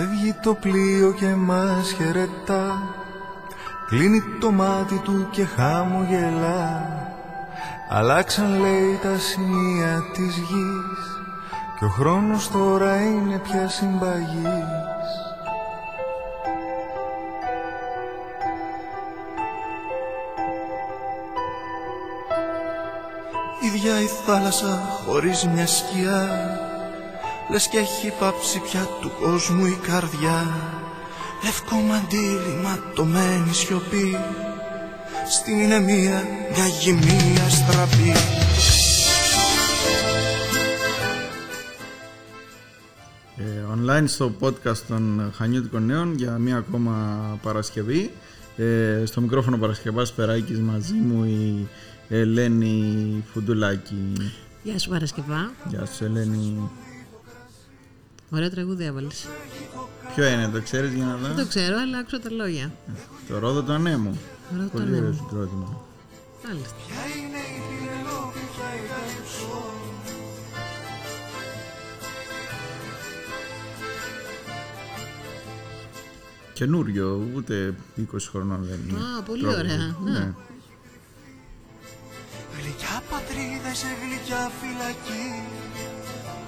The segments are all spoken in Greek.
Φεύγει το πλοίο και μας χαιρετά. Κλείνει το μάτι του και χαμογελά. Αλλάξαν λέει τα σημεία της γης. Και ο χρόνος τώρα είναι πια συμπαγής. Ίδια η θάλασσα χωρίς μια σκιά Λες και έχει πάψει πια του κόσμου η καρδιά Λευκό μαντήλι ματωμένη σιωπή Στην είναι μία μια στραπή ε, online στο podcast των Χανιώτικων Νέων για μία ακόμα Παρασκευή. Ε, στο μικρόφωνο Παρασκευάς Περάκης μαζί μου η Ελένη Φουντουλάκη. Γεια σου Παρασκευά. Γεια σου Ελένη. Ωραία τραγούδι έβαλες. Ποιο είναι, το ξέρεις για να δω; Δεν το ξέρω, αλλά άκουσα τα λόγια. Το ρόδο του ανέμου. Ρόδο του ανέμου. Πολύ συγκρότημα. Μάλιστα. Καινούριο, ούτε 20 χρονών δεν είναι. Α, πολύ ωραία. Ναι. Γλυκιά πατρίδα σε γλυκιά φυλακή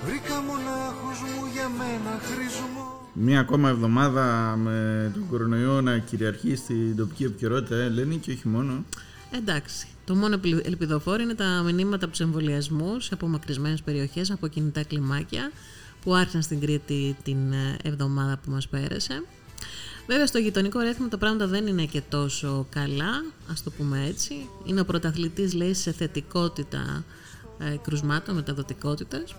Βρήκα μονάχος μου για μένα χρήσιμο Μία ακόμα εβδομάδα με τον κορονοϊό να κυριαρχεί στην τοπική επικαιρότητα, ε, λένε και όχι μόνο. Εντάξει. Το μόνο ελπιδοφόρο είναι τα μηνύματα από τους εμβολιασμούς σε απομακρυσμένε περιοχές από κινητά κλιμάκια που άρχισαν στην Κρήτη την ε, εβδομάδα που μας πέρασε. Βέβαια στο γειτονικό ρέθιμο τα πράγματα δεν είναι και τόσο καλά, ας το πούμε έτσι. Είναι ο πρωταθλητής λέει σε θετικότητα ε, κρουσμάτων, μεταδοτικότητας.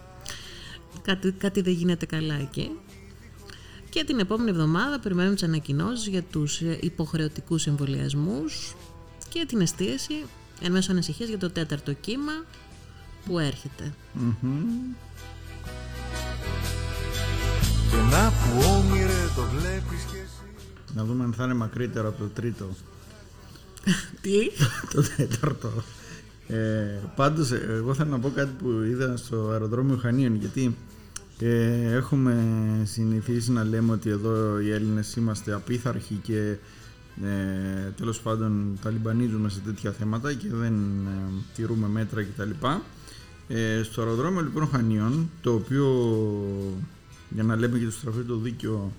Κάτι, κάτι δεν γίνεται καλά εκεί. Και την επόμενη εβδομάδα περιμένουμε τις ανακοινώσεις για τους ε, υποχρεωτικούς εμβολιασμούς και την εστίαση εν μέσω ανησυχίας για το τέταρτο κύμα που ερχεται να που όμοιρε το βλέπεις και να δούμε αν θα είναι μακρύτερο από το τρίτο. Τι; το τέταρτο. Ε, πάντως εγώ θέλω να πω κάτι που είδα στο αεροδρόμιο Χανίων γιατί ε, έχουμε συνηθίσει να λέμε ότι εδώ οι Έλληνες είμαστε απίθαρχοι και ε, τέλος πάντων ταλιμπανίζουμε σε τέτοια θέματα και δεν ε, τηρούμε μέτρα κτλ. Ε, στο αεροδρόμιο λοιπόν Χανίων το οποίο για να λέμε και το στραφείο το δίκαιο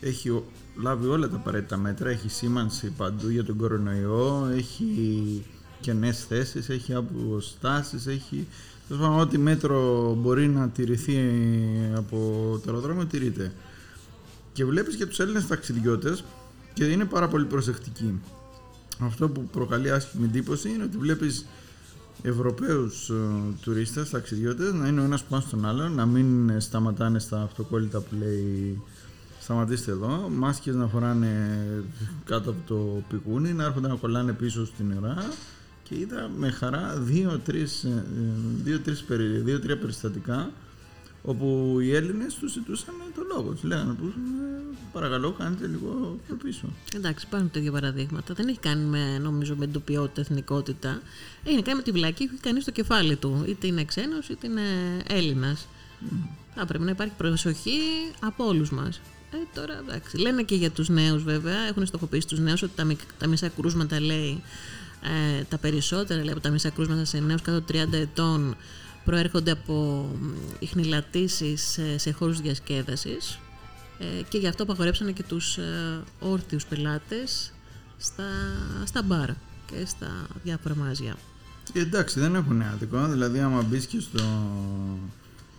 έχει λάβει όλα τα απαραίτητα μέτρα, έχει σήμανση παντού για τον κορονοϊό, έχει κενές θέσεις, έχει αποστάσεις, έχει. Τέλος ό,τι μέτρο μπορεί να τηρηθεί από το αεροδρόμιο τηρείται. Και βλέπεις και τους Έλληνες ταξιδιώτες και είναι πάρα πολύ προσεκτικοί. Αυτό που προκαλεί άσχημη εντύπωση είναι ότι βλέπεις Ευρωπαίους ε, τουρίστες, ταξιδιώτες να είναι ο ένας πάνω στον άλλο, να μην σταματάνε στα αυτοκόλλητα που λέει σταματήστε εδώ, μάσκες να φοράνε κάτω από το πηγούνι, να έρχονται να κολλάνε πίσω στην ουρά και είδα με χαρά δύο-τρία περιστατικά όπου οι Έλληνες τους ζητούσαν το λόγο. Τους λέγανε που παρακαλώ κάντε λίγο πιο πίσω. Εντάξει, υπάρχουν τέτοια παραδείγματα. Δεν έχει κάνει με, νομίζω, με ντοπιότητα, εθνικότητα. Έχει κάνει με τη βλάκη, έχει κάνει στο κεφάλι του. Είτε είναι ξένος είτε είναι Έλληνας. Mm. Θα πρέπει να υπάρχει προσοχή από όλους μας. Ε, τώρα εντάξει. Λένε και για τους νέους βέβαια, έχουν στοχοποιήσει τους νέους ότι τα, τα μισά κρούσματα λέει, ε, τα περισσότερα λέει από τα μισά κρούσματα σε νέους κάτω 30 ετών προέρχονται από ιχνηλατήσεις σε, σε χώρους διασκέδασης ε, και γι' αυτό απαγορέψανε και τους ε, όρθιους πελάτες στα, στα μπαρ και στα διάφορα μάζια. Ε, εντάξει, δεν έχουν άδικο. Δηλαδή, άμα μπεις και στο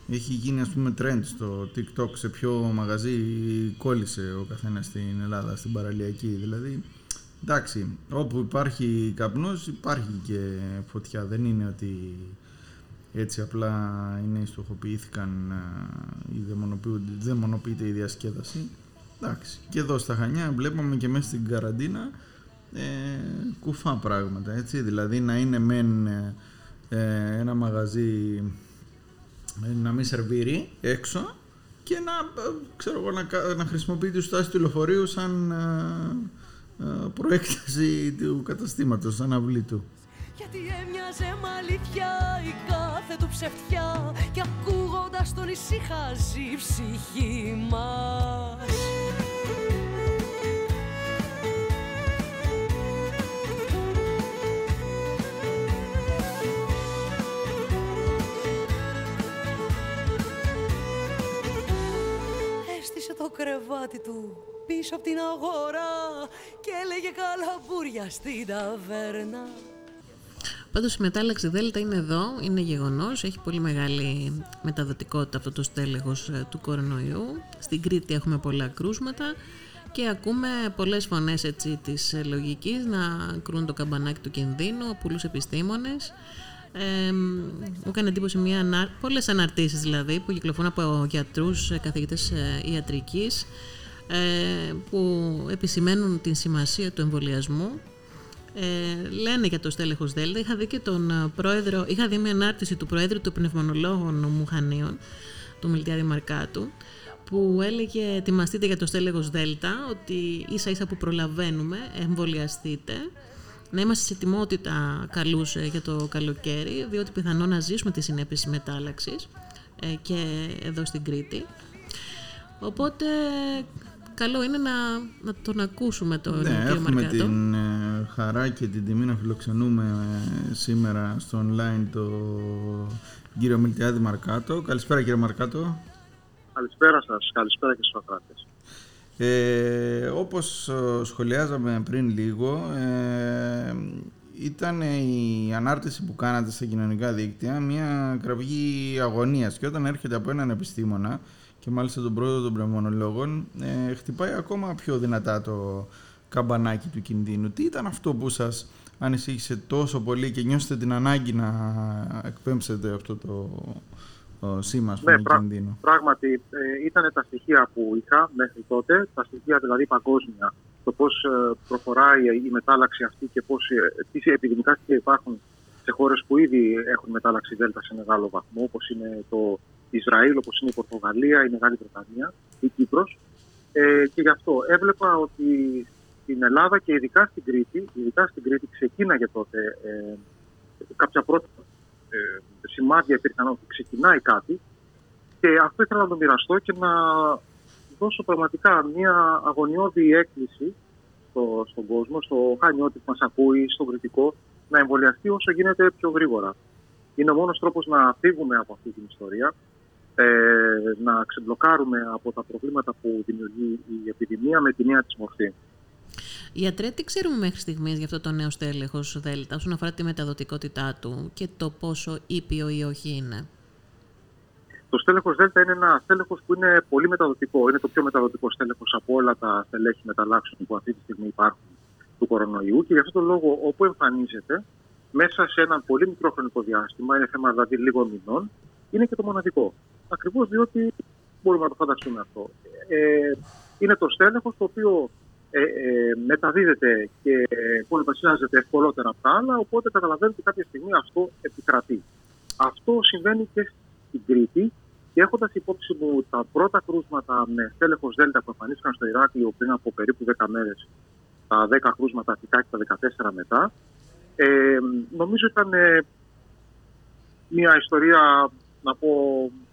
έχει γίνει ας πούμε trend στο TikTok σε ποιο μαγαζί κόλλησε ο καθένας στην Ελλάδα, στην παραλιακή. Δηλαδή, εντάξει, όπου υπάρχει καπνός υπάρχει και φωτιά. Δεν είναι ότι έτσι απλά είναι στοχοποιήθηκαν ή δαιμονοποιείται η διασκέδαση. Εντάξει, και εδώ στα Χανιά βλέπαμε και μέσα στην καραντίνα ε, κουφά πράγματα, έτσι. Δηλαδή να είναι μεν ε, ένα μαγαζί ε, να μην σερβίρει έξω και να, ε, ξέρω, να, να χρησιμοποιεί τη στάση του λεωφορείου σαν ε, προέκταση του καταστήματος, σαν αυλή του. Γιατί έμοιαζε με αλήθεια η κάθε του ψευτιά και ακούγοντας τον ησύχαζε η ψυχή μας. Έστησε το κρεβάτι του πίσω από την αγορά και έλεγε καλαμπούρια στην ταβέρνα. Πάντως η μετάλλαξη Δέλτα είναι εδώ, είναι γεγονός, έχει πολύ μεγάλη μεταδοτικότητα αυτό το στέλεχος ε, του κορονοϊού. Στην Κρήτη έχουμε πολλά κρούσματα και ακούμε πολλές φωνές έτσι, της ε, λογικής να κρούν το καμπανάκι του κινδύνου, πολλούς επιστήμονες. Ε, μου έκανε εντύπωση μια ανά... πολλές αναρτήσεις δηλαδή που κυκλοφορούν από γιατρούς, ε, καθηγητές ιατρικής ε, που επισημαίνουν την σημασία του εμβολιασμού ε, λένε για το στέλεχος Δέλτα. Είχα δει και τον ε, πρόεδρο, είχα δει μια ανάρτηση του πρόεδρου του πνευμονολόγων Μουχανίων, του Μιλτιάδη Μαρκάτου, που έλεγε ετοιμαστείτε για το στέλεχος Δέλτα, ότι ίσα ίσα που προλαβαίνουμε, εμβολιαστείτε, να είμαστε σε ετοιμότητα καλούς ε, για το καλοκαίρι, διότι πιθανό να ζήσουμε τις συνέπειες της μετάλλαξης ε, και εδώ στην Κρήτη. Οπότε καλό είναι να, να τον ακούσουμε τον ναι, κύριο έχουμε Μαρκάτο. την ε, χαρά και την τιμή να φιλοξενούμε ε, σήμερα στο online το κύριο Μιλτιάδη Μαρκάτο. Καλησπέρα κύριε Μαρκάτο. Καλησπέρα σας, καλησπέρα και στους ακράτες. Ε, όπως ε, σχολιάζαμε πριν λίγο, ε, ήταν η ανάρτηση που κάνατε στα κοινωνικά δίκτυα μια κραυγή αγωνίας και όταν έρχεται από έναν επιστήμονα και μάλιστα τον πρόεδρο των πνευμονολόγων ε, χτυπάει ακόμα πιο δυνατά το καμπανάκι του κινδύνου. Τι ήταν αυτό που σας ανησύχησε τόσο πολύ και νιώσετε την ανάγκη να εκπέμψετε αυτό το ο σήμα ας πούμε, Ναι, πρα- κινδύνου. Πράγματι, ε, ήταν τα στοιχεία που είχα μέχρι τότε, τα στοιχεία δηλαδή παγκόσμια, το πώς ε, προχωράει η μετάλλαξη αυτή και πώς, ε, τι επιδημικά στοιχεία υπάρχουν σε χώρες που ήδη έχουν μετάλλαξη Δέλτα σε μεγάλο βαθμό, όπως είναι το Ισραήλ, όπως είναι η Πορτογαλία, η Μεγάλη Βρετανία, η Κύπρος. Ε, και γι' αυτό έβλεπα ότι στην Ελλάδα και ειδικά στην Κρήτη, ειδικά στην Κρήτη ξεκίναγε τότε ε, κάποια πρώτα ε, σημάδια υπήρχαν ότι ξεκινάει κάτι και αυτό ήθελα να το μοιραστώ και να δώσω πραγματικά μια αγωνιώδη έκκληση στο, στον κόσμο, στο χανιώτη που μας ακούει, στον κριτικό, να εμβολιαστεί όσο γίνεται πιο γρήγορα. Είναι ο μόνος τρόπος να φύγουμε από αυτή την ιστορία, ε, να ξεμπλοκάρουμε από τα προβλήματα που δημιουργεί η επιδημία με τη νέα της μορφή. Γιατρέ, τι ξέρουμε μέχρι στιγμής για αυτό το νέο στέλεχος Δέλτα, όσον αφορά τη μεταδοτικότητά του και το πόσο ήπιο ή όχι είναι; Το στέλεχος Δέλτα είναι ένα στέλεχος που είναι πολύ μεταδοτικό. Είναι το πιο μεταδοτικό στέλεχος από όλα τα στελέχη μεταλλάξεων που αυτή τη στιγμή υπάρχουν του κορονοϊού και γι' αυτόν τον λόγο όπου εμφανίζεται μέσα σε ένα πολύ μικρό χρονικό διάστημα, είναι θέμα δηλαδή λίγων μηνών, είναι και το μοναδικό. Ακριβώς διότι μπορούμε να το φανταστούμε αυτό. Ε, είναι το στέλεχος το οποίο ε, ε, μεταδίδεται και πολλαπλασιάζεται ευκολότερα από τα άλλα, οπότε καταλαβαίνετε ότι κάποια στιγμή αυτό επικρατεί. Αυτό συμβαίνει και στην Κρήτη και έχοντας υπόψη μου τα πρώτα κρούσματα με στέλεχος Δέλτα που εμφανίστηκαν στο Ηράκλειο πριν από περίπου 10 μέρες, τα 10 κρούσματα αρχικά και τα 14 μετά, ε, νομίζω ήταν ε, μια ιστορία, να πω,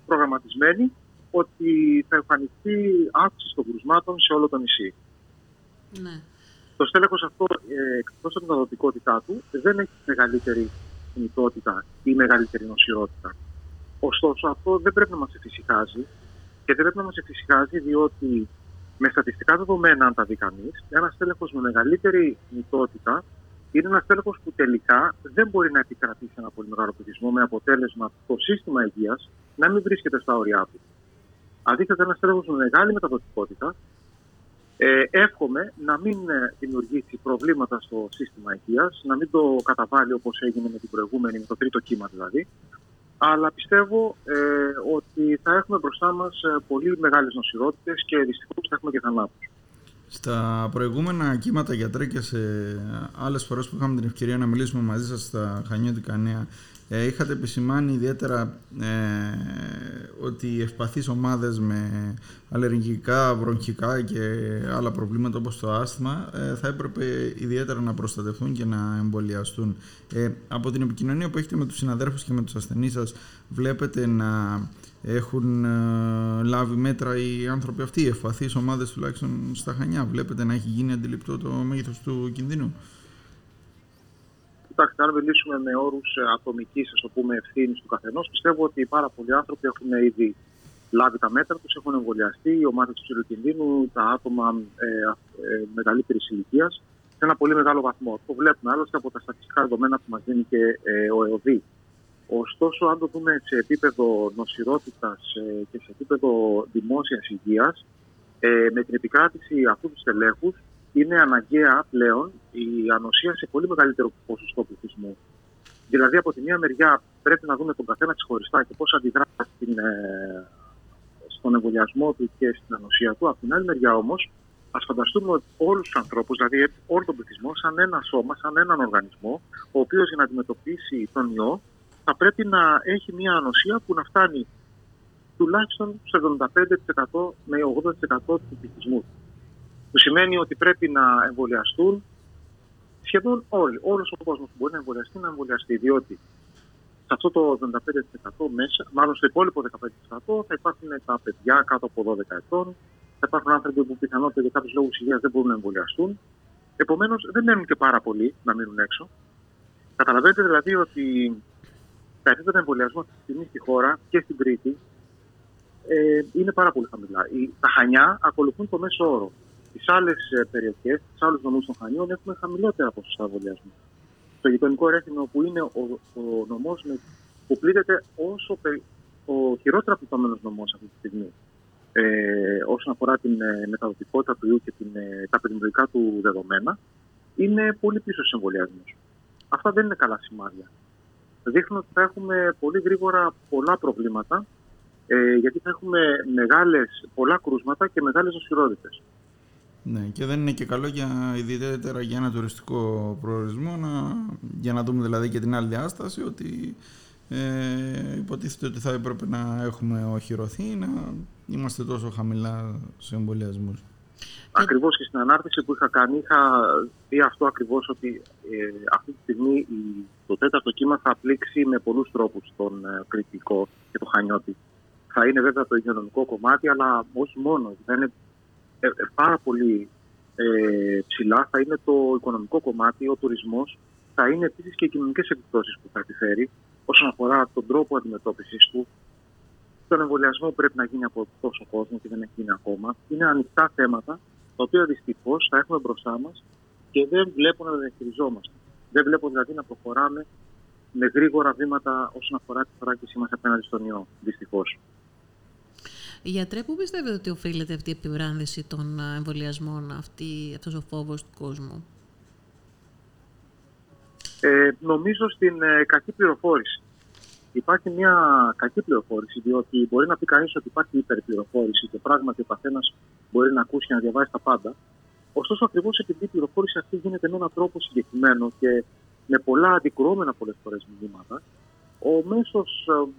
προγραμματισμένη ότι θα εμφανιστεί αύξηση των κρουσμάτων σε όλο το νησί. Ναι. Το στέλεχος αυτό, ε, εκτός από την αδοτικότητά του, δεν έχει μεγαλύτερη κινητότητα ή μεγαλύτερη νοσηρότητα. Ωστόσο, αυτό δεν πρέπει να μας εφησυχάζει και δεν πρέπει να μας εφησυχάζει διότι με στατιστικά δεδομένα, αν τα δει κανείς, ένα στέλεχος με μεγαλύτερη κινητότητα είναι ένας στέλεχος που τελικά δεν μπορεί να επικρατήσει ένα πολύ μεγάλο πληθυσμό με αποτέλεσμα το σύστημα υγείας να μην βρίσκεται στα όρια του. Αντίθετα, ένας στέλεχος με μεγάλη μεταδοτικότητα ε, εύχομαι να μην ε, δημιουργήσει προβλήματα στο σύστημα υγείας, να μην το καταβάλει όπως έγινε με την προηγούμενη, με το τρίτο κύμα δηλαδή, αλλά πιστεύω ε, ότι θα έχουμε μπροστά μας ε, πολύ μεγάλες νοσηρότητες και δυστυχώς θα έχουμε και θανάτους. Στα προηγούμενα κύματα γιατρέ και σε άλλες φορές που είχαμε την ευκαιρία να μιλήσουμε μαζί σας στα Χανιώτικα Νέα ε, είχατε επισημάνει ιδιαίτερα ε, ότι οι ευπαθείς ομάδες με αλλεργικά, βρονχικά και άλλα προβλήματα όπως το άσθμα ε, θα έπρεπε ιδιαίτερα να προστατευτούν και να εμβολιαστούν. Ε, από την επικοινωνία που έχετε με τους συναδέρφους και με τους ασθενείς σας βλέπετε να έχουν ε, λάβει μέτρα οι άνθρωποι αυτοί, οι ευπαθείς ομάδες τουλάχιστον στα Χανιά; Βλέπετε να έχει γίνει αντιληπτό το μέγεθος του κινδύνου; Κοιτάξτε, αν μιλήσουμε με όρους ατομικής ευθύνης του καθενός, πιστεύω ότι πάρα πολλοί άνθρωποι έχουν ήδη λάβει τα μέτρα τους, έχουν εμβολιαστεί οι ομάδε του κινδύνου, τα άτομα ε, ε, μεγαλύτερης ηλικίας σε ένα πολύ μεγάλο βαθμό. Το βλέπουμε άλλωστε από τα στατιστικά δεδομένα που μας δίνει και ε, ο ΕΟΔΗ. Ωστόσο, αν το δούμε σε επίπεδο νοσηρότητας ε, και σε επίπεδο δημόσιας υγείας, ε, με την επικράτηση αυτού του στελέχους, είναι αναγκαία πλέον η ανοσία σε πολύ μεγαλύτερο ποσοστό πληθυσμού. Δηλαδή, από τη μία μεριά πρέπει να δούμε τον καθένα ξεχωριστά και πώς αντιδρά στην, ε, στον εμβολιασμό του και στην ανοσία του. Από την άλλη μεριά όμως, ας φανταστούμε όλους τους ανθρώπους, δηλαδή όλο τον πληθυσμό, σαν ένα σώμα, σαν έναν οργανισμό, ο οποίος για να αντιμετωπίσει τον ιό θα πρέπει να έχει μια ανοσία που να φτάνει τουλάχιστον στο 75% με 80% του πληθυσμού. Που σημαίνει ότι πρέπει να εμβολιαστούν σχεδόν όλοι, όλος ο κόσμος που μπορεί να εμβολιαστεί, να εμβολιαστεί. Διότι σε αυτό το 75% μέσα, μάλλον στο υπόλοιπο 15% θα υπάρχουν τα παιδιά κάτω από 12 ετών, θα υπάρχουν άνθρωποι που πιθανότητα για κάποιους λόγους υγείας δεν μπορούν να εμβολιαστούν. Επομένως, δεν μένουν και πάρα πολλοί να μείνουν έξω. Καταλαβαίνετε δηλαδή ότι τα επίπεδα εμβολιασμού αυτή τη στιγμή στη χώρα και στην Κρήτη ε, είναι πάρα πολύ χαμηλά. τα χανιά ακολουθούν το μέσο όρο. Στι άλλες περιοχές, στου άλλου νομού των Χανίων, έχουμε χαμηλότερα ποσοστά εμβολιασμού. Στο γειτονικό Ρέθινο, που είναι ο, ο νομός που πλήττεται όσο ο χειρότερα πληττόμενο νομός αυτή τη στιγμή, ε, όσον αφορά την ε, μεταδοτικότητα του ιού και την, ε, τα επιδημιολογικά του δεδομένα, είναι πολύ πίσω στους εμβολιασμούς. Αυτά δεν είναι καλά σημάδια. Δείχνουν ότι θα έχουμε πολύ γρήγορα πολλά προβλήματα, ε, γιατί θα έχουμε μεγάλες, πολλά κρούσματα και μεγάλες νοσηρότητε. Ναι, και δεν είναι και καλό για ιδιαίτερα για ένα τουριστικό προορισμό, να, για να δούμε δηλαδή και την άλλη διάσταση, ότι ε, υποτίθεται ότι θα έπρεπε να έχουμε οχυρωθεί, να είμαστε τόσο χαμηλά σε εμβολιασμούς. Ακριβώς και στην ανάρτηση που είχα κάνει, είχα δει αυτό ακριβώς ότι ε, αυτή τη στιγμή το τέταρτο κύμα θα πλήξει με πολλούς τρόπους τον ε, κριτικό και το χανιώτη. Θα είναι βέβαια το υγειονομικό κομμάτι, αλλά όχι μόνο. Θα είναι ε, ε, πάρα πολύ ε, ψηλά θα είναι το οικονομικό κομμάτι, ο τουρισμός. Θα είναι επίσης και οι κοινωνικές επιπτώσει που θα επιφέρει όσον αφορά τον τρόπο αντιμετώπισης του. Τον εμβολιασμό που πρέπει να γίνει από τόσο κόσμο και δεν έχει γίνει ακόμα. Είναι ανοιχτά θέματα τα οποία δυστυχώς θα έχουμε μπροστά μας και δεν βλέπω να τα διαχειριζόμαστε. Δεν βλέπω δηλαδή να προχωράμε με γρήγορα βήματα όσον αφορά τη θωράκισή μας απέναντι στον ιό. Δυστυχώς. Γιατρέ, πού πιστεύετε ότι οφείλεται αυτή η επιβράνδυση των ε, εμβολιασμών, αυτή, αυτός ο φόβος του κόσμου; Ε, νομίζω στην ε, κακή πληροφόρηση. Υπάρχει μια κακή πληροφόρηση, διότι μπορεί να πει κανείς ότι υπάρχει υπερπληροφόρηση και πράγματι ο καθένας μπορεί να ακούσει και να διαβάσει τα πάντα. Ωστόσο, ακριβώς επειδή η πληροφόρηση αυτή γίνεται με έναν τρόπο συγκεκριμένο και με πολλά αντικρουόμενα πολλές φορές μηνύματα, ο μέσος ε,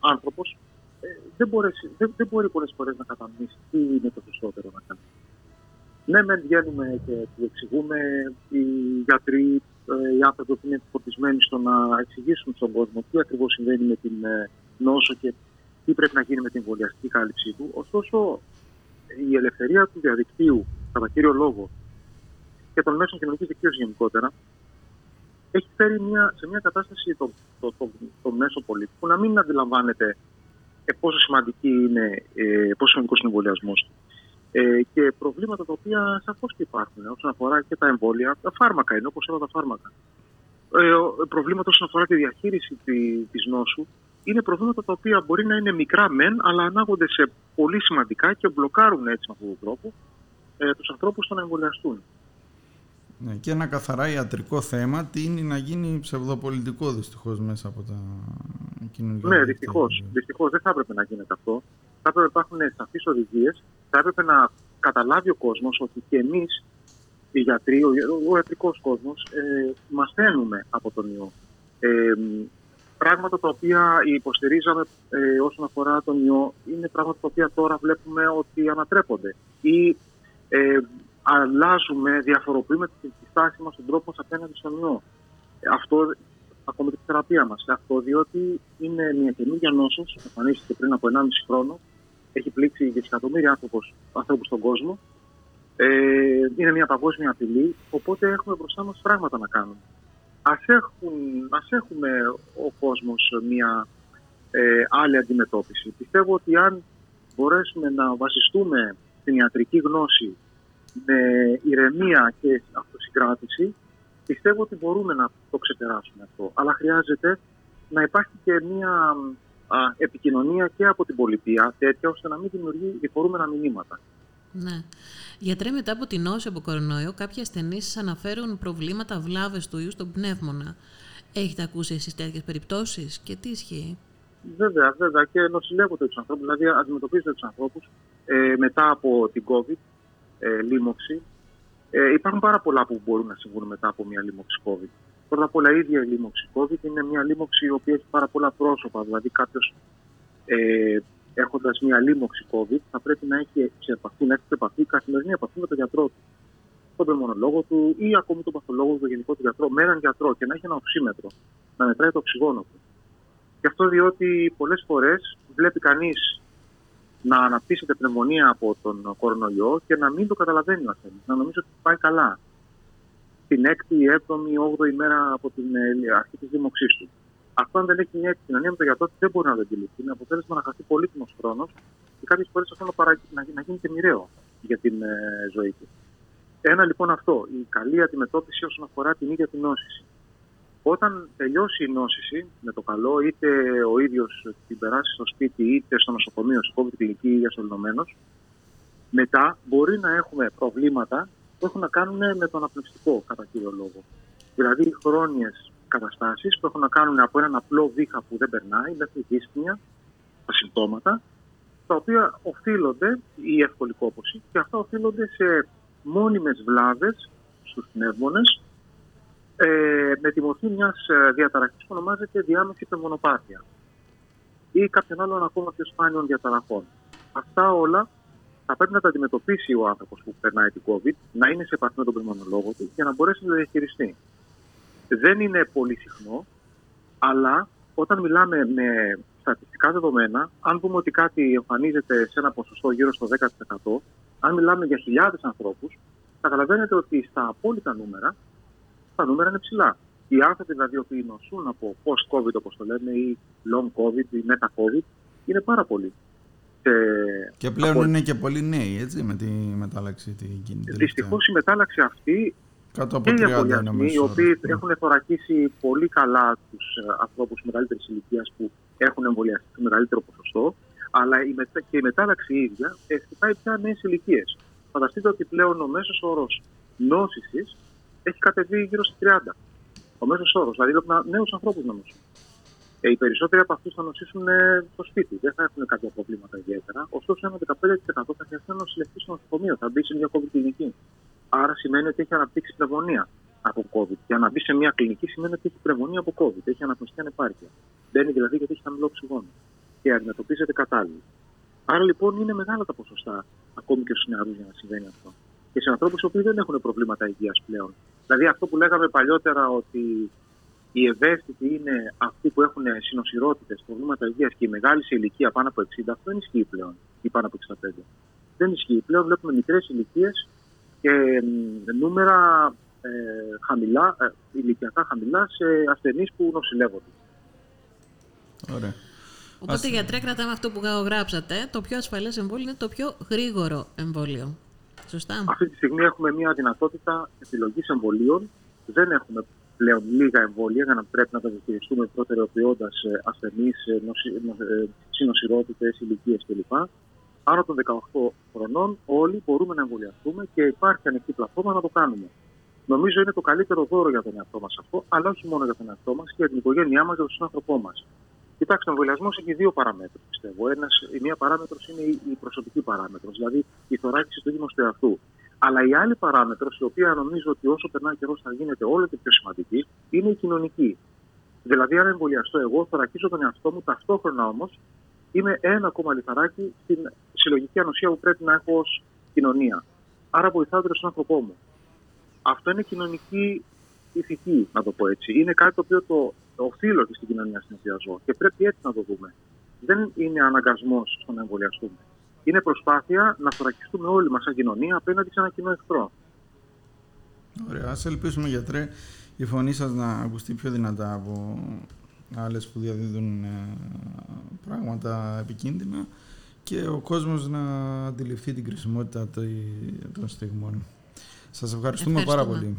άνθρωπος ε, δεν, δεν, δεν μπορεί πολλές φορές να κατανοήσει τι είναι το σωστότερο να κάνει. Ναι, μεν βγαίνουμε και του εξηγούμε οι γιατροί, ε, οι άνθρωποι που είναι φορτισμένοι στο να εξηγήσουν στον κόσμο τι ακριβώς συμβαίνει με την ε, νόσο και τι πρέπει να γίνει με την εμβολιαστική κάλυψή του. Ωστόσο, η ελευθερία του διαδικτύου, κατά κύριο λόγο, και των μέσων κοινωνικής δικτύωσης γενικότερα, έχει φέρει μια, σε μια κατάσταση το, το, το, το μέσο πολίτη που να μην αντιλαμβάνεται ε, πόσο σημαντική είναι, ε, πόσο σημαντικός είναι ο εμβολιασμός του. Ε, και προβλήματα τα οποία σαφώς και υπάρχουν όσον αφορά και τα εμβόλια, τα φάρμακα είναι όπως όλα τα φάρμακα. Ε, προβλήματα όσον αφορά τη διαχείριση της νόσου είναι προβλήματα τα οποία μπορεί να είναι μικρά μεν, αλλά ανάγονται σε πολύ σημαντικά και μπλοκάρουν έτσι με αυτόν τον τρόπο ε, τους ανθρώπους στο να εμβολιαστούν. Ναι, και ένα καθαρά ιατρικό θέμα τι είναι να γίνει ψευδοπολιτικό δυστυχώς μέσα από τα κοινωνικά. Ναι, δυστυχώς. Δυστυχώς δεν θα έπρεπε να γίνεται αυτό. Θα έπρεπε να υπάρχουν σαφείς οδηγίες. Θα έπρεπε να καταλάβει ο κόσμος ότι και εμείς, οι γιατροί, ο, ο ιατρικός κόσμος, ε, μαθαίνουμε από τον ιό. Ε, πράγματα τα οποία υποστηρίζαμε ε, όσον αφορά τον ιό είναι πράγματα τα οποία τώρα βλέπουμε ότι ανατρέπονται. Ή ε, αλλάζουμε, διαφοροποιούμε τη στάση μας, τον τρόπο μας απέναντι στον ιό. Αυτό, ακόμα και τη θεραπεία μας. Αυτό διότι είναι μια καινούργια νόσος, εμφανίστηκε πριν από 1,5 χρόνο, έχει πλήξει δισεκατομμύρια ανθρώπους στον κόσμο. Ε, είναι μια παγκόσμια απειλή, οπότε έχουμε μπροστά μας πράγματα να κάνουμε. Α ας έχουμε ο κόσμος μια ε, άλλη αντιμετώπιση. Πιστεύω ότι αν μπορέσουμε να βασιστούμε στην ιατρική γνώση με ηρεμία και αυτοσυγκράτηση, πιστεύω ότι μπορούμε να το ξεπεράσουμε αυτό. Αλλά χρειάζεται να υπάρχει και μια επικοινωνία και από την πολιτεία τέτοια ώστε να μην δημιουργεί διφορούμενα μηνύματα. Ναι. Γιατρέ, μετά από την νόση από κορονοϊό, κάποιοι ασθενείς αναφέρουν προβλήματα βλάβες του ιού στον πνεύμονα. Έχετε ακούσει εσείς τέτοιες περιπτώσεις και τι ισχύει; Βέβαια, βέβαια και νοσηλεύονται τους ανθρώπους, δηλαδή αντιμετωπίζονται τους ανθρώπους ε, μετά από την COVID, ε, λίμωξη. Ε, υπάρχουν πάρα πολλά που μπορούν να συμβούν μετά από μια λίμωξη COVID. Πρώτα απ' όλα, η ίδια η λίμωξη COVID είναι μια λίμωξη η οποία έχει πάρα πολλά πρόσωπα. Δηλαδή, κάποιος ε, έχοντας μια λίμωξη COVID θα πρέπει να έχει σε επαφή, να έχει σε επαφή, καθημερινή επαφή με τον γιατρό του, τον πειμονολόγο του ή ακόμη τον παθολόγο του, τον γενικό του γιατρό, με έναν γιατρό και να έχει ένα οξύμετρο, να μετράει το οξυγόνο του. Και αυτό διότι πολλές φορές βλέπει κανείς να αναπτύσσεται πνευμονία από τον κορονοϊό και να μην το καταλαβαίνει ο ασθενή, να νομίζει ότι πάει καλά. Την 6η, 7η, 8η μέρα από την ε, αρχή της δίμοξή του. Αυτό, αν δεν έχει μια επικοινωνία με τον γιατρό, δεν μπορεί να το αντιληφθεί. Είναι αποτέλεσμα να χαθεί πολύτιμος χρόνος και κάποιες φορές αυτό να, παρα... να, να γίνει και μοιραίο για την ε, ζωή του. Ένα λοιπόν αυτό, η καλή αντιμετώπιση όσον αφορά την ίδια την νόσηση. Όταν τελειώσει η νόσηση με το καλό, είτε ο ίδιος την περάσει στο σπίτι, είτε στο νοσοκομείο, σε COVID κλινική ή διασωληνωμένο, μετά μπορεί να έχουμε προβλήματα που έχουν να κάνουν με το αναπνευστικό κατά κύριο λόγο. Δηλαδή χρόνιες καταστάσεις που έχουν να κάνουν από έναν απλό βήχα που δεν περνάει μέχρι δύσπνοια, τα συμπτώματα, τα οποία οφείλονται, η εύκολη κόπωση, και αυτά οφείλονται σε μόνιμες βλάβες στους πνεύμονες ε, με τη μορφή μιας ε, διαταραχής που ονομάζεται διάμεση πνευμονοπάθεια ή κάποιον άλλον ακόμα πιο σπάνιων διαταραχών. Αυτά όλα θα πρέπει να τα αντιμετωπίσει ο άνθρωπος που περνάει την COVID, να είναι σε επαφή με τον πνευμονολόγο του για να μπορέσει να το διαχειριστεί. Δεν είναι πολύ συχνό, αλλά όταν μιλάμε με στατιστικά δεδομένα, αν πούμε ότι κάτι εμφανίζεται σε ένα ποσοστό γύρω στο 10%, αν μιλάμε για χιλιάδες ανθρώπους, καταλαβαίνετε ότι στα απόλυτα νούμερα τα νούμερα είναι ψηλά. Οι άνθρωποι δηλαδή που νοσούν από post-COVID, όπως το λέμε, ή long COVID ή meta-COVID, είναι πάρα πολλοί. Και πλέον από... είναι και πολλοί νέοι, έτσι, με τη μετάλλαξη την κινητή. Δυστυχώς η μετάλλαξη αυτή Κάτω από και οι οι οποίοι ναι. έχουν θωρακίσει πολύ καλά τους ε, ανθρώπους μεγαλύτερης ηλικίας που έχουν εμβολιαστεί σε μεγαλύτερο ποσοστό, αλλά η μετα... και η μετάλλαξη ίδια χτυπάει πια νέες ηλικίες. Φανταστείτε ότι πλέον ο μέσος όρος νόσησης έχει κατεβεί γύρω στα 30. Ο μέσος όρος. Δηλαδή βλέπουμε νέους ανθρώπους να νοσούν. Ε, οι περισσότεροι από αυτούς θα νοσήσουν ε, στο σπίτι. Δεν θα έχουν κάποια προβλήματα ιδιαίτερα. Ωστόσο, ένα 15% θα χρειαστεί να νοσηλευτεί στο νοσοκομείο. Θα μπει σε μια COVID κλινική. Άρα σημαίνει ότι έχει αναπτύξει πνευμονία από COVID. Και να μπει σε μια κλινική σημαίνει ότι έχει πνευμονία από COVID. Έχει αναπνευστική ανεπάρκεια. Μπαίνει δηλαδή γιατί έχει χαμηλό οξυγόνο. Και αντιμετωπίζεται κατάλληλα. Άρα λοιπόν είναι μεγάλα τα ποσοστά ακόμη και στους νεαρούς για να συμβαίνει αυτό και σε ανθρώπους που δεν έχουν προβλήματα υγείας πλέον. Δηλαδή αυτό που λέγαμε παλιότερα ότι οι ευαίσθητοι είναι αυτοί που έχουν συνοσυρότητες, προβλήματα υγείας και η μεγάλη σε ηλικία πάνω από 60, αυτό δεν ισχύει πλέον ή πάνω από 65. Δεν ισχύει πλέον. Βλέπουμε μικρές ηλικίες και νούμερα ε, χαμηλά, ε, ηλικιακά χαμηλά σε ασθενείς που νοσηλεύονται. Ωραία. Οπότε, Ας... γιατρέ, κρατάμε αυτό που γράψατε. Το πιο ασφαλές εμβόλιο είναι το πιο γρήγορο εμβόλιο. Σωστά. Αυτή τη στιγμή έχουμε μια δυνατότητα επιλογής εμβολίων. Δεν έχουμε πλέον λίγα εμβόλια για να πρέπει να τα διαχειριστούμε προτεραιοποιώντα ε, ασθενείς, ε, ε, συνοσυρότητε, ηλικίες κλπ. Άνω των 18 χρονών όλοι μπορούμε να εμβολιαστούμε και υπάρχει ανοιχτή πλατφόρμα να το κάνουμε. Νομίζω είναι το καλύτερο δώρο για τον εαυτό μας αυτό, αλλά όχι μόνο για τον εαυτό μας και για την οικογένειά μας, για τον άνθρωπό μας. Κοιτάξτε, ο εμβολιασμός έχει δύο παραμέτρους, πιστεύω. Ένας, η μία παράμετρος είναι η προσωπική παράμετρος, δηλαδή η θωράκιση του ίδιου του εαυτού. Αλλά η άλλη παράμετρος, η οποία νομίζω ότι όσο περνάει καιρός θα γίνεται όλο και πιο σημαντική, είναι η κοινωνική. Δηλαδή, αν εμβολιαστώ εγώ, θωρακίζω τον εαυτό μου, ταυτόχρονα όμως είμαι ένα ακόμα λιθαράκι στην συλλογική ανοσία που πρέπει να έχω ως κοινωνία. Άρα βοηθάω τον άνθρωπό μου. Αυτό είναι κοινωνική ηθική, να το πω έτσι. Είναι κάτι το οποίο το οφείλω και στην κοινωνία στην οποία ζω και πρέπει έτσι να το δούμε. Δεν είναι αναγκασμός στο να εμβολιαστούμε. Είναι προσπάθεια να θωρακιστούμε όλοι μας σαν κοινωνία απέναντι σε ένα κοινό εχθρό. Ωραία. Α ελπίσουμε, γιατρέ, η φωνή σας να ακουστεί πιο δυνατά από άλλες που διαδίδουν ε, πράγματα επικίνδυνα και ο κόσμος να αντιληφθεί την κρισιμότητα των στιγμών. Σας ευχαριστούμε, πάρα πολύ.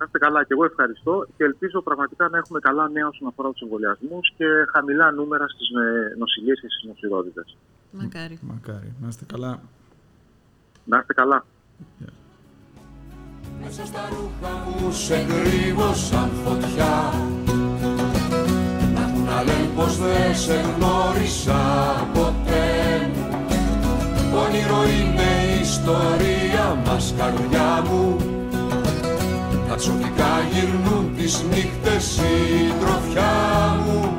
Να είστε καλά και εγώ ευχαριστώ και ελπίζω πραγματικά να έχουμε καλά νέα όσον αφορά τους εμβολιασμούς και χαμηλά νούμερα στις νοσηλίε και στις νοσηρότητε. Μακάρι. Μακάρι. Να είστε καλά. Να είστε καλά. Μέσα στα ρούχα μου σε σαν φωτιά Να έχουν να λένε πως δεν σε γνώρισα ποτέ μου Όνειρο είναι η ιστορία μας καρδιά μου Τα τσοτικά γυρνούν τις νύχτες η τροφιά μου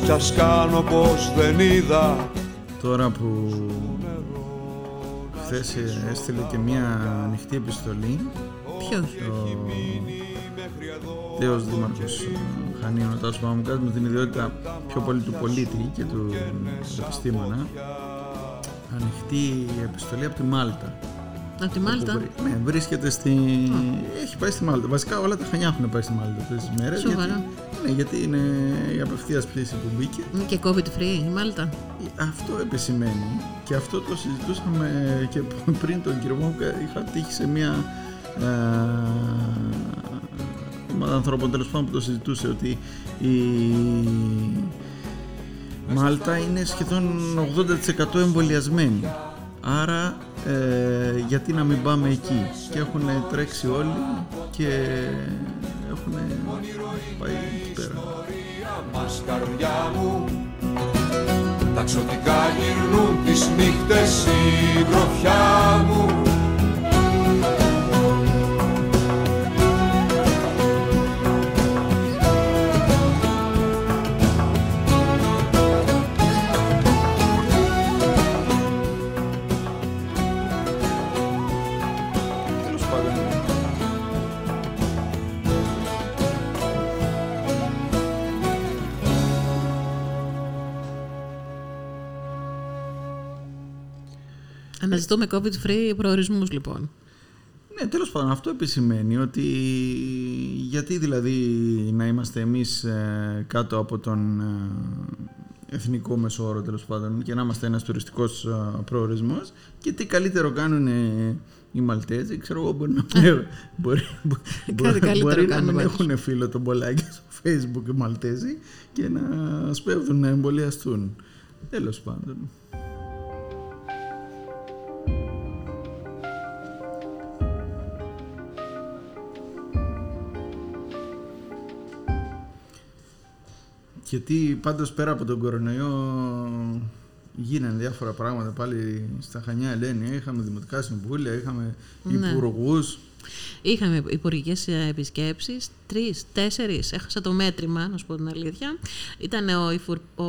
κι ας κάνω πως δεν είδα Τώρα που χθες έστειλε και μια ανοιχτή επιστολή Ποιος; Ο Τέος Δήμαρχος Χανίων ο Τάσος Παμουκάς με την ιδιότητα πιο πολύ του πολίτη και του επιστήμονα ανοιχτή επιστολή από τη Μάλτα από τη Μάλτα; ναι, βρίσκεται στη. Έχει πάει στη Μάλτα. Βασικά όλα τα χανιά έχουν πάει στη Μάλτα αυτές τις μέρες. Σοβαρά. Ναι, γιατί είναι η απευθείας πτήση που μπήκε. Και COVID free η Μάλτα. Αυτό επισημαίνει και αυτό το συζητούσαμε και πριν τον κύριο μου. Είχα τύχει σε μια ομάδα ανθρώπων τέλος πάντων που το συζητούσε ότι η Μάλτα είναι σχεδόν 80% εμβολιασμένη. Άρα ε, γιατί να μην πάμε εκεί; Και έχουν τρέξει όλοι και έχουν πάει εκεί πέρα. Μας καρδιά μου. Τα ξωτικά γυρνούν τις νύχτες η τροφιά μου Αναζητούμε COVID-free προορισμούς λοιπόν. Ναι, τέλος πάντων αυτό επισημαίνει ότι γιατί δηλαδή να είμαστε εμείς ε, κάτω από τον ε, εθνικό μεσόωρο τέλος πάντων και να είμαστε ένας τουριστικός ε, προορισμός και τι καλύτερο κάνουν οι Μαλτέζοι, ξέρω εγώ μπορεί να, μπορεί, μπορεί, μπορεί να μην έχουν φίλο τον Πολάκη στο facebook οι Μαλτέζοι και να σπέβδουν να εμβολιαστούν. Τέλος πάντων. Γιατί πάντως πέρα από τον κορονοϊό γίνανε διάφορα πράγματα πάλι στα Χανιά Ελένη. Είχαμε δημοτικά συμβούλια, είχαμε ναι. υπουργούς. Είχαμε υπουργικές επισκέψεις, τρεις, τέσσερις. Έχασα το μέτρημα, να σου πω την αλήθεια. Ήταν ο, Υφουρ, ο,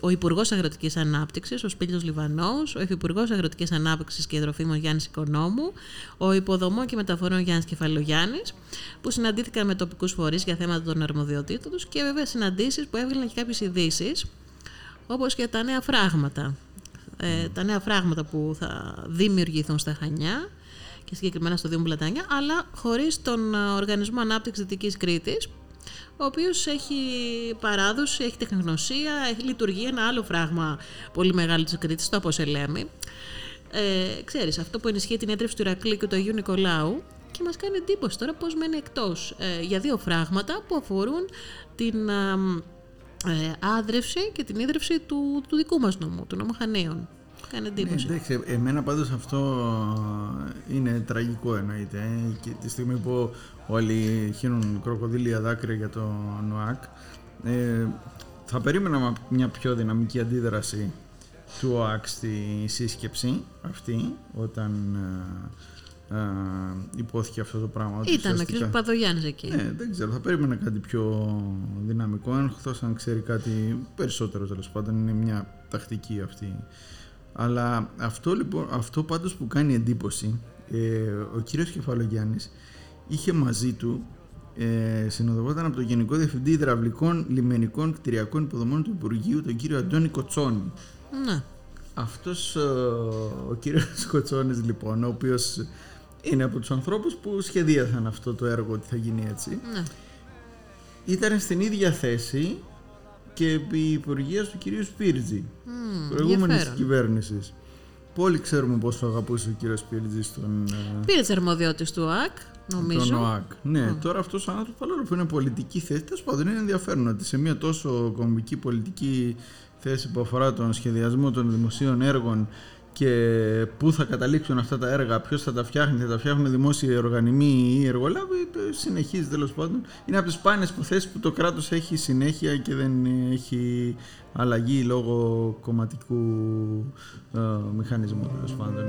ο Υπουργός Αγροτικής Ανάπτυξης, ο Σπίλιος Λιβανός, ο Υφυπουργός Αγροτικής Ανάπτυξης και Τροφίμων Γιάννης Οικονόμου, ο Υποδομό και Μεταφορών Γιάννης Κεφαλογιάννης, που συναντήθηκαν με τοπικούς φορείς για θέματα των αρμοδιοτήτων τους και βέβαια συναντήσεις που έβγαλαν και κάποιες ειδήσεις, όπως και τα νέα φράγματα. Ε, τα νέα φράγματα που θα δημιουργηθούν στα Χανιά και συγκεκριμένα στο Δήμο Πλατάνια, αλλά χωρίς τον ε, Οργανισμό Ανάπτυξης Δυτικής Κρήτης, ο οποίος έχει παράδοση, έχει τεχνογνωσία, έχει λειτουργεί ένα άλλο φράγμα πολύ μεγάλο της Κρήτης, το Αποσελέμι. Ε, ξέρεις, αυτό που ενισχύει την έτρεψη του Ηρακλή και του Αγίου Νικολάου και μας κάνει εντύπωση τώρα πώς μένει εκτός ε, για δύο φράγματα που αφορούν την ε, ε άδρευση και την ίδρυυση του, του δικού μας νόμου, του νόμου Χανίων. Κάνει εντύπωση. Ναι, εμένα πάντως αυτό είναι τραγικό εννοείται. Ε. Και τη στιγμή που όλοι χύνουν κροκοδίλια δάκρυα για το ΝΟΑΚ, ε, θα περίμενα μια πιο δυναμική αντίδραση του ΟΑΚ στη σύσκεψη αυτή, όταν α, υπόθηκε αυτό το πράγμα. ότι Ήταν ο ουσιαστικά- κ. Παπαδογιάννης εκεί. Ναι, δεν ξέρω, θα περίμενα κάτι πιο δυναμικό, εκτός αν ξέρει κάτι περισσότερο τέλος πάντων, είναι μια τακτική αυτή. Αλλά αυτό λοιπόν, αυτό πάντως που κάνει εντύπωση, ε, ο κύριος Κεφαλογιάννης είχε μαζί του, ε, συνοδευόταν από τον Γενικό Διευθυντή Υδραυλικών Λιμενικών Κτηριακών Υποδομών του Υπουργείου, τον κύριο Αντώνη Κοτσόνη. Ναι. Αυτός ε, ο κύριος Κοτσόνης λοιπόν, ο οποίος είναι από τους ανθρώπους που σχεδίασαν αυτό το έργο ότι θα γίνει έτσι, ναι. ήταν στην ίδια θέση και επί υπουργεία του κυρίου Σπίρτζη, Μμμ, προηγούμενης ενδιαφέρον. κυβέρνησης. Όλοι ξέρουμε πόσο αγαπούσε ο κύριος Σπίρτζη στον, ε, Πήρε τις αρμοδιότητες του ΟΑΚ, νομίζω. τον ΟΑΚ. Ναι, τώρα αυτός ο άνθρωπος, παρόλο που είναι πολιτική θέση, τέλος πάντων είναι ενδιαφέρον ότι σε μια τόσο κομβική πολιτική θέση που αφορά τον σχεδιασμό των δημοσίων έργων και πού θα καταλήξουν αυτά τα έργα, ποιος θα τα φτιάχνει, θα τα φτιάχνουν δημόσιοι οργανισμοί ή εργολάβοι, το συνεχίζει τέλος πάντων. Είναι από τις σπάνιες υποθέσεις που το κράτος έχει συνέχεια και δεν έχει αλλαγή λόγω κομματικού ε, μηχανισμού τέλος πάντων.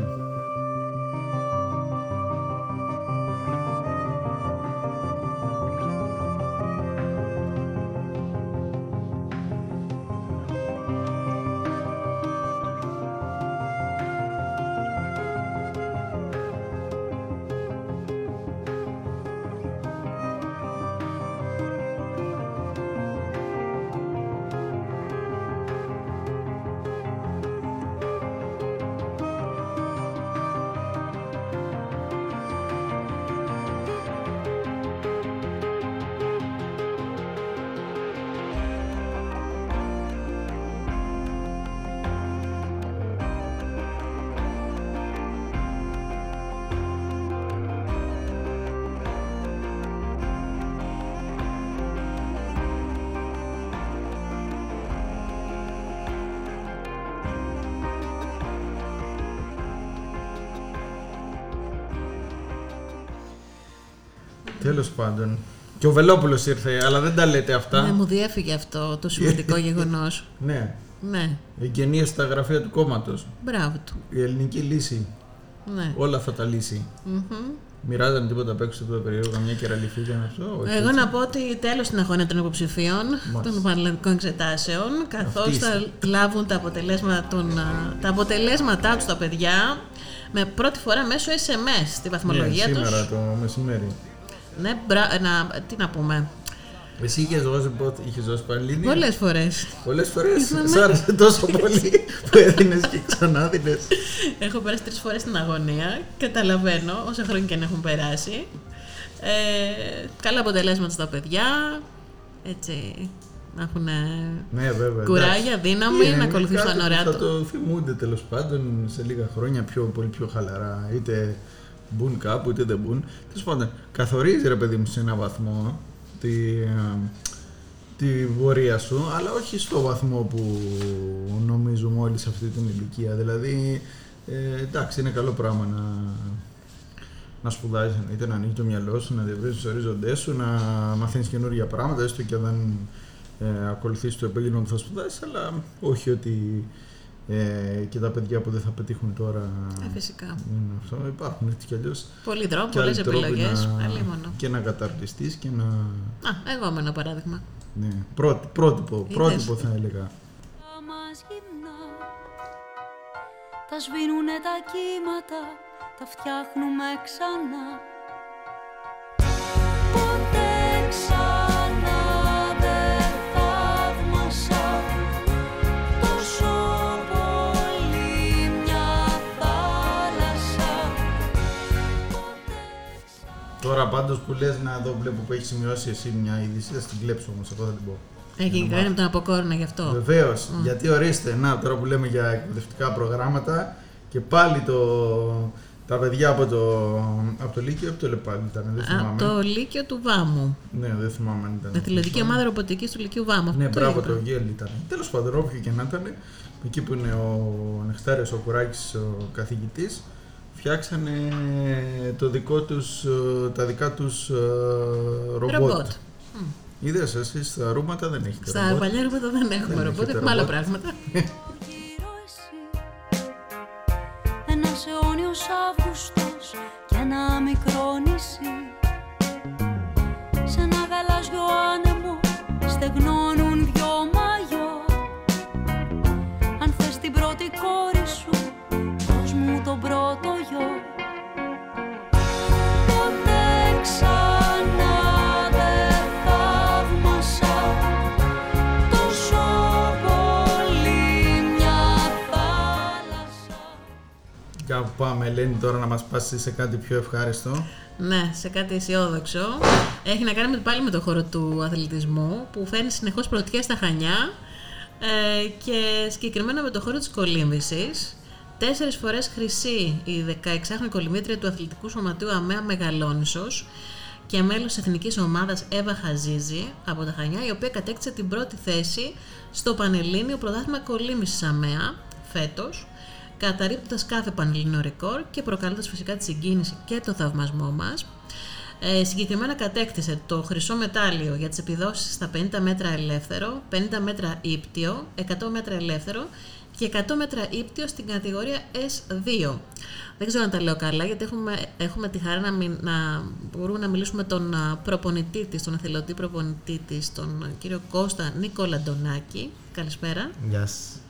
Τέλος πάντων. Και ο Βελόπουλος ήρθε, αλλά δεν τα λέτε αυτά. Ναι, μου διέφυγε αυτό το σημαντικό γεγονός. Ναι. Ναι, Εγγενεία στα γραφεία του κόμματος. μπράβο του. Η ελληνική λύση. Ναι. Όλα θα τα λύσει. Μοιράζανε τίποτα απ' έξω του περίεργου, καμιά κεραλιφίδα αυτό. Όχι, Εγώ έτσι. να πω ότι τέλος την αγωνία των υποψηφίων των πανελλαδικών εξετάσεων, καθώς Αυτή θα λάβουν τα, αποτελέσματα των, α, τα αποτελέσματά τους τα παιδιά με πρώτη φορά μέσω SMS στη βαθμολογία ναι, τους. σήμερα το μεσημέρι. Ναι, μπρα... να... τι να πούμε. Εσύ είχες δώσει πότε, είχες δώσει Πανελλήνια. Πολλές φορές. Πολλές φορές; Σ' άρεσε τόσο πολύ που έδινες και ξανά δίνε. Έχω περάσει τρεις φορές στην αγωνία. Καταλαβαίνω όσα χρόνια και αν έχουν περάσει. Ε, καλά αποτελέσματα στα παιδιά. Έτσι. Να έχουν Ναι, βέβαια. κουράγια, εντάξει. δύναμη, Είναι να ακολουθήσουν τα κάτι που όνειρά Θα του. το θυμούνται τέλος πάντων σε λίγα χρόνια πιο, πολύ πιο χαλαρά. Είτε μπουν κάπου είτε δεν μπουν. Τέλος πάντων, καθορίζει ρε παιδί μου σε ένα βαθμό τη, ε, τη πορεία σου, αλλά όχι στο βαθμό που νομίζουμε όλοι σε αυτή την ηλικία. Δηλαδή, ε, εντάξει, είναι καλό πράγμα να, να σπουδάζεις, είτε να ανοίγεις το μυαλό σου, να διευρύνει τους ορίζοντέ σου, να μαθαίνεις καινούργια πράγματα, έστω και δεν ε, ακολουθήσεις το επάγγελμα που θα σπουδάσεις, αλλά όχι ότι ε, και τα παιδιά που δεν θα πετύχουν τώρα. Ε, φυσικά. είναι αυτό. Υπάρχουν έτσι κι αλλιώς. Πολλοί τρόποι, και πολλές άλλοι τρόποι επιλογές. να, Αλίμονο. και να καταρτιστείς και να. Α, εγώ είμαι ένα παράδειγμα. Ναι, πρώτη, πρότυπο, Είδες. πρότυπο θα έλεγα. Τα μας γυμνά Τα σβήνουνε τα κύματα Τα φτιάχνουμε ξανά Τώρα πάντως που λες να δω, βλέπω που έχεις σημειώσει εσύ μια είδηση, θα την κλέψω όμως, εγώ θα την πω. Έχει κάνει με τον αποκόρνα γι' αυτό. Βεβαίως, γιατί ορίστε, να τώρα που λέμε για εκπαιδευτικά προγράμματα και πάλι το, τα παιδιά από το, από το Λύκειο, από το Λεπάλι ήταν, δεν θυμάμαι. Από το Λύκειο του Βάμου. Ναι, δεν θυμάμαι αν ήταν. Αθλητική ομάδα ρομποτική του Λυκείου Βάμου. Ναι, Αυτό μπράβο, είπα. το Γέλ ήταν. Τέλος πάντων, όποιο και να ήταν, εκεί που είναι ο Νεκτάριος ο Κουράκης, ο καθηγητής, φτιάξανε το δικό τους, ε, τα δικά τους ε, ρομπότ. Ρομπότ. Είδες, εσείς στα ρούματα δεν έχετε Στα ρομπότ. παλιά ρομπότα δεν έχουμε Δεν ρομπότ, έχετε έχουμε άλλα ρομπότ. πράγματα. γύρω εσύ Ένας αιώνιος Τέλειος Αύγουστος και ένα μικρό νησί Σ' ένα γαλάζιο άνεμο στεγνώνουν δυο μαγιό Αν θες την πρώτη κόρη σου, δώσ' μου τον πρώτο Κάπου πάμε, Ελένη, τώρα να μας πάσει σε κάτι πιο ευχάριστο. Ναι, σε κάτι αισιόδοξο. Έχει να κάνει με- πάλι με το χώρο του αθλητισμού που φέρνει συνεχώς πρωτιές στα Χανιά ε, και συγκεκριμένα με το χώρο της κολύμβησης. Τέσσερις φορές χρυσή η 16χρονη κολυμβήτρια του αθλητικού σωματείου ΑΜΕΑ Μεγαλόνισος και μέλος της εθνικής ομάδας Εύα Χαζίζη από τα Χανιά, η οποία κατέκτησε την πρώτη θέση στο Πανελλήνιο Πρωτάθλημα Κολύμβησης ΑΜΕΑ φέτος, καταρρύπτοντας κάθε πανελλήνιο ρεκόρ και προκαλώντας φυσικά τη συγκίνηση και το θαυμασμό μας. Ε, συγκεκριμένα κατέκτησε το χρυσό μετάλλιο για τις επιδόσεις στα 50 μέτρα ελεύθερο, 50 μέτρα ύπτιο, 100 μέτρα ελεύθερο και 100 μέτρα ύπτιο στην κατηγορία S2. Δεν ξέρω αν τα λέω καλά, γιατί έχουμε, έχουμε τη χαρά να, μην, να μπορούμε να μιλήσουμε με τον α, προπονητή της, τον εθελοντή προπονητή της, τον α, κύριο Κώστα Νίκολα Ντονάκη. Καλησπέρα. Γεια σας.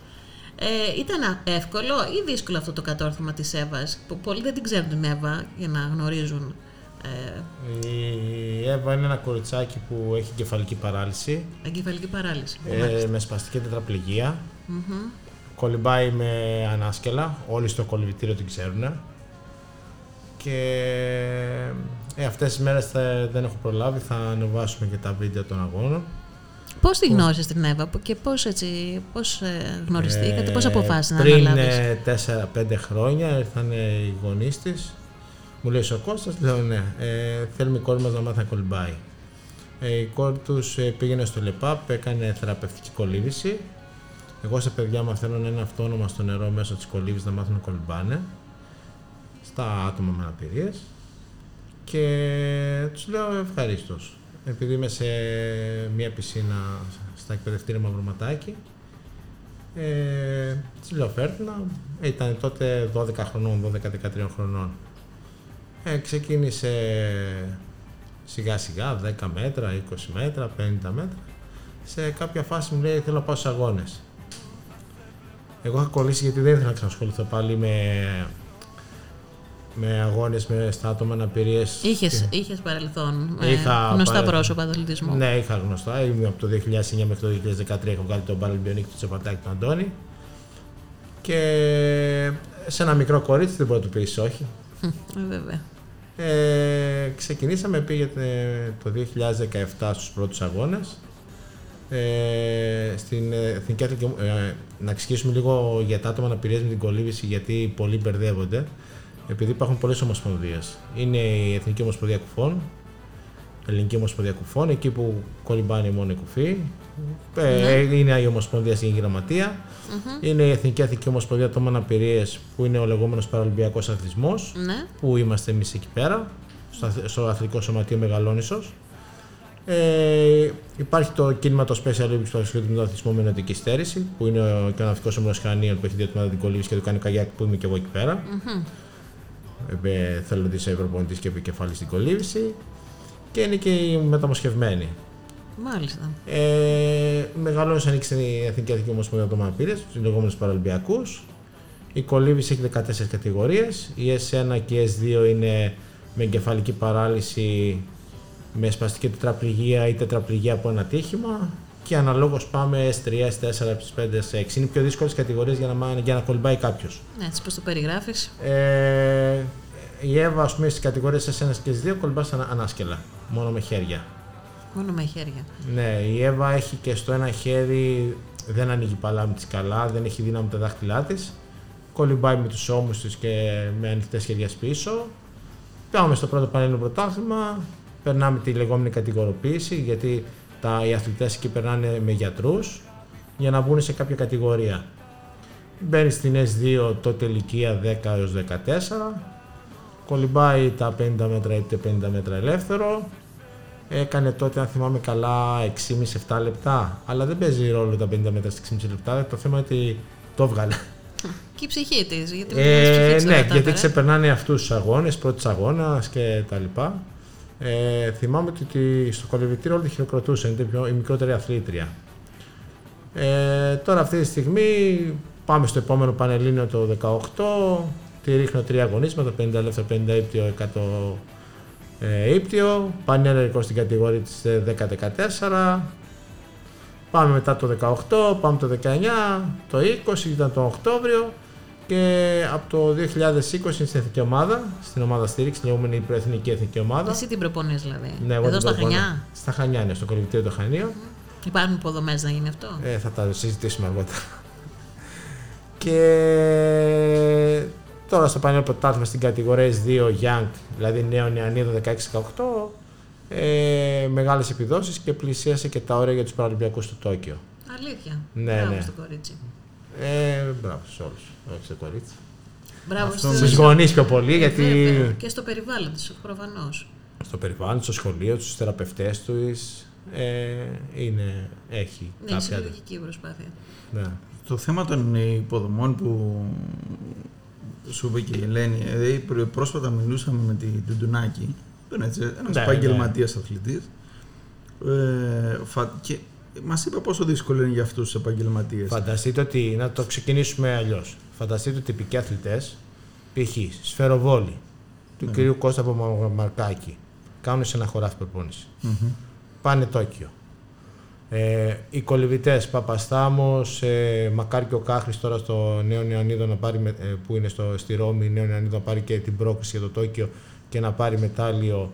Ε, ήταν εύκολο ή δύσκολο αυτό το κατόρθωμα της Εύας, που πολλοί δεν την ξέρουν την Εύα για να γνωρίζουν. Ε, Η Εύα είναι ένα κοριτσάκι που έχει κεφαλική παράλυση, εγκεφαλική παράλυση. ε, με σπαστική τετραπληγία. Κολυμπάει με ανάσκελα, όλοι στο κολυμπητήριο την ξέρουν. Και ε, αυτές τις μέρες θα- δεν έχω προλάβει, θα ανεβάσουμε και τα βίντεο των αγώνων. Πώς τη γνώρισες την Εύα και πώς, έτσι, πώς ε, γνωριστήκατε, πώς Ε, αποφάσισες να πριν αναλάβεις; 4-5 χρόνια ήρθαν οι γονείς της. Μου λέει ο Κώστας, λέω ναι, ε, θέλουμε η κόρη μας να μάθει να κολυμπάει. Ε, η κόρη τους πήγαινε στο ΛΕΠΑΠ, έκανε θεραπευτική κολύβηση. Εγώ σε παιδιά μαθαίνω ένα αυτόνομα στο νερό μέσω της κολύβησης να μάθουν να κολυμπάνε. Στα άτομα με αναπηρίες. Και τους λέω ευχαρίστως. Επειδή είμαι σε μια πισίνα στα εκπαιδευτήρια Μαυροματάκη, ε, της λέω φέρτηνα, ήταν τότε 12 χρονών, 12-13 χρονών. Ε, ξεκίνησε σιγά σιγά, 10 μέτρα, 20 μέτρα, 50 μέτρα. Σε κάποια φάση μου λέει θέλω να πάω στους αγώνες. Εγώ είχα κολλήσει γιατί δεν ήθελα να ξανασχοληθώ πάλι με, με αγώνες με στα άτομα αναπηρίες. Είχες, Και- είχες παρελθόν με Είχα γνωστά παρε- πρόσωπα αθλητισμού. ναι, είχα γνωστά. Ήμουν από το 2009 μέχρι το 2013 έχω βγάλει τον Παραλμπιονίκη του Τσεπατάκη του Αντώνη. Και σε ένα μικρό κορίτσι δεν μπορεί να του πεις όχι. Ε, βέβαια. Ε, ξεκινήσαμε, πήγε ε, το 2017 στους πρώτους αγώνες. Ε, στην ε, Εθνική Αθλητική, ε, να εξηγήσουμε λίγο για τα άτομα αναπηρίας με την κολύβηση γιατί πολλοί μπερδεύονται. Επειδή υπάρχουν πολλές ομοσπονδίες. Είναι η Εθνική Ομοσπονδία Κουφών, Ελληνική Ομοσπονδία Κουφών, εκεί που κολυμπάνε μόνο οι κουφοί. Ε, είναι η Ομοσπονδία στην γραμματεια Είναι η Εθνική Αθλητική Ομοσπονδία Ατόμων Αναπηρίες, που είναι ο λεγόμενος Παραλυμπιακός Αθλητισμός Ναι. που είμαστε εμείς εκεί πέρα, στο, αθ- στο Αθλητικό Σωματείο Μεγαλόνισσος. Ε, υπάρχει το κίνημα το Special Olympics που ασχολείται με τον αθλητισμό με νοητική στέρηση, που είναι ο, και ο ναυτικός όμιλος Χανίων που έχει δύο τμήματα την κολύβηση και το κάνει καγιάκ που είμαι και εγώ εκεί πέρα. Ε, θέλω να δεις προπονητής και επικεφαλής στην κολύβηση. Και είναι και οι μεταμοσχευμένοι. Μάλιστα. Ε, Μεγαλώνεις ανοίξεις την Εθνική Αθλητική Ομοσπονδία Ατόμων Αναπηρίας, τους λεγόμενους Παραλυμπιακούς. Η κολύβηση έχει 14 κατηγορίες. Η S1 και η S2 είναι με εγκεφαλική παράλυση, με σπαστική τετραπληγία ή τετραπληγία από ένα τύχημα. Και αναλόγως πάμε S3, S4, S5, S6. Είναι οι πιο δύσκολες κατηγορίες για να, μά- για να κολυμπάει κάποιος. Ναι, έτσι πώς το περιγράφεις. Ε, η Εύα, ας πούμε, στις κατηγορίες S1 και S2 κολυμπά ανα- ανάσκελα, μόνο με χέρια. Μόνο με χέρια. Ναι, η Εύα έχει και στο ένα χέρι, δεν ανοίγει παλάμη της καλά, δεν έχει δύναμη τα δάχτυλά της. Κολυμπάει με τους ώμους της και με ανοιχτές χέρια πίσω. Πάμε στο πρώτο πανελλήνιο πρωτάθλημα, περνάμε τη λεγόμενη κατηγοροποίηση, γιατί τα, οι αθλητές εκεί περνάνε με γιατρούς για να μπουν σε κάποια κατηγορία. Μπαίνει στην S2 τότε ηλικία 10 έως 14, κολυμπάει τα 50 μέτρα ή τα 50 μέτρα ελεύθερο, Έκανε τότε, αν θυμάμαι καλά, 6,5-7 λεπτά. Αλλά δεν παίζει ρόλο τα 50 μέτρα στα 6,5 λεπτά. Το θέμα είναι ότι το έβγαλε. Και η ψυχή της. Γιατί Ε, ψυχή ναι, της γιατί κατάφερε. ξεπερνάνε αυτούς τους αγώνες, πρώτη αγώνας και τα λοιπά. Ε, θυμάμαι ότι τη- στο κολυμπητήριο όλοι τη χειροκροτούσαν, είναι πιο, η μικρότερη αθλήτρια. Ε, τώρα αυτή τη στιγμή πάμε στο επόμενο πανελλήνιο το 18, τη ρίχνω τρία αγωνίσματα, 50 ελεύθερο, 50 ύπτιο, 100 ε, ύπτιο, πανελλήνιο στην κατηγορία της ε, 10-14, Πάμε μετά το 18, πάμε το 19, το 20 ήταν το Οκτώβριο και από το 2020 είναι στην εθνική ομάδα, στην ομάδα στήριξη, την λεγόμενη προεθνική εθνική ομάδα. Εσύ την προπονείς δηλαδή. Ναι, εγώ Εδώ την στα προπονώ. Χανιά; Στα Χανιά, ναι, στο κολυμπητήριο των Χανίων. Υπάρχουν υποδομές να γίνει αυτό; Ε, θα τα συζητήσουμε αργότερα. και τώρα στο πανελλήνιο πρωτάθλημα στην κατηγορία S2 Young, δηλαδή νέο νεανίδο 16-18, ε, μεγάλες επιδόσεις και πλησίασε και τα όρια για τους Παραλυμπιακούς του Τόκιο. Αλήθεια. Ναι, Μπράβο ναι. στο κορίτσι. Ε, μπράβο σε όλους, όχι σε κορίτσι. Μπράβο Αυτό στο- Στους γονείς πιο πολύ, γιατί Βέβαια, Και στο περιβάλλον τη, προφανώς. στο περιβάλλον, στο σχολείο, τους θεραπευτές τους, ε, είναι, έχει Ναι, είναι κάποια... συλλογική η προσπάθεια. Ναι. Το θέμα των υποδομών που σου είπε και η Ελένη, δηλαδή πρό- πρόσφατα μιλούσαμε με την Τουντουνάκη, που είναι έτσι, ένας Ναι, επαγγελματίας αθλητής, ε, φα- και μας είπε πόσο δύσκολο είναι για αυτούς τους επαγγελματίες. Φανταστείτε ότι, να το ξεκινήσουμε αλλιώς. Φανταστείτε ότι τυπικοί αθλητές, π.χ. σφαιροβόλη του Ναι. κυρίου Κώστα Παπαμαρκάκη, κάνουν σε ένα χωράφι προπόνηση. Μμμ. Πάνε Τόκιο. Ε, οι κολυβητές Παπαστάμος, ε, μακάρι και ο Κάχρη τώρα στο Νέο Νεανίδο να πάρει, με- ε, που είναι στο, στη Ρώμη, Νέο Νεανίδο να πάρει και την πρόκληση για το Τόκιο και να πάρει μετάλλιο.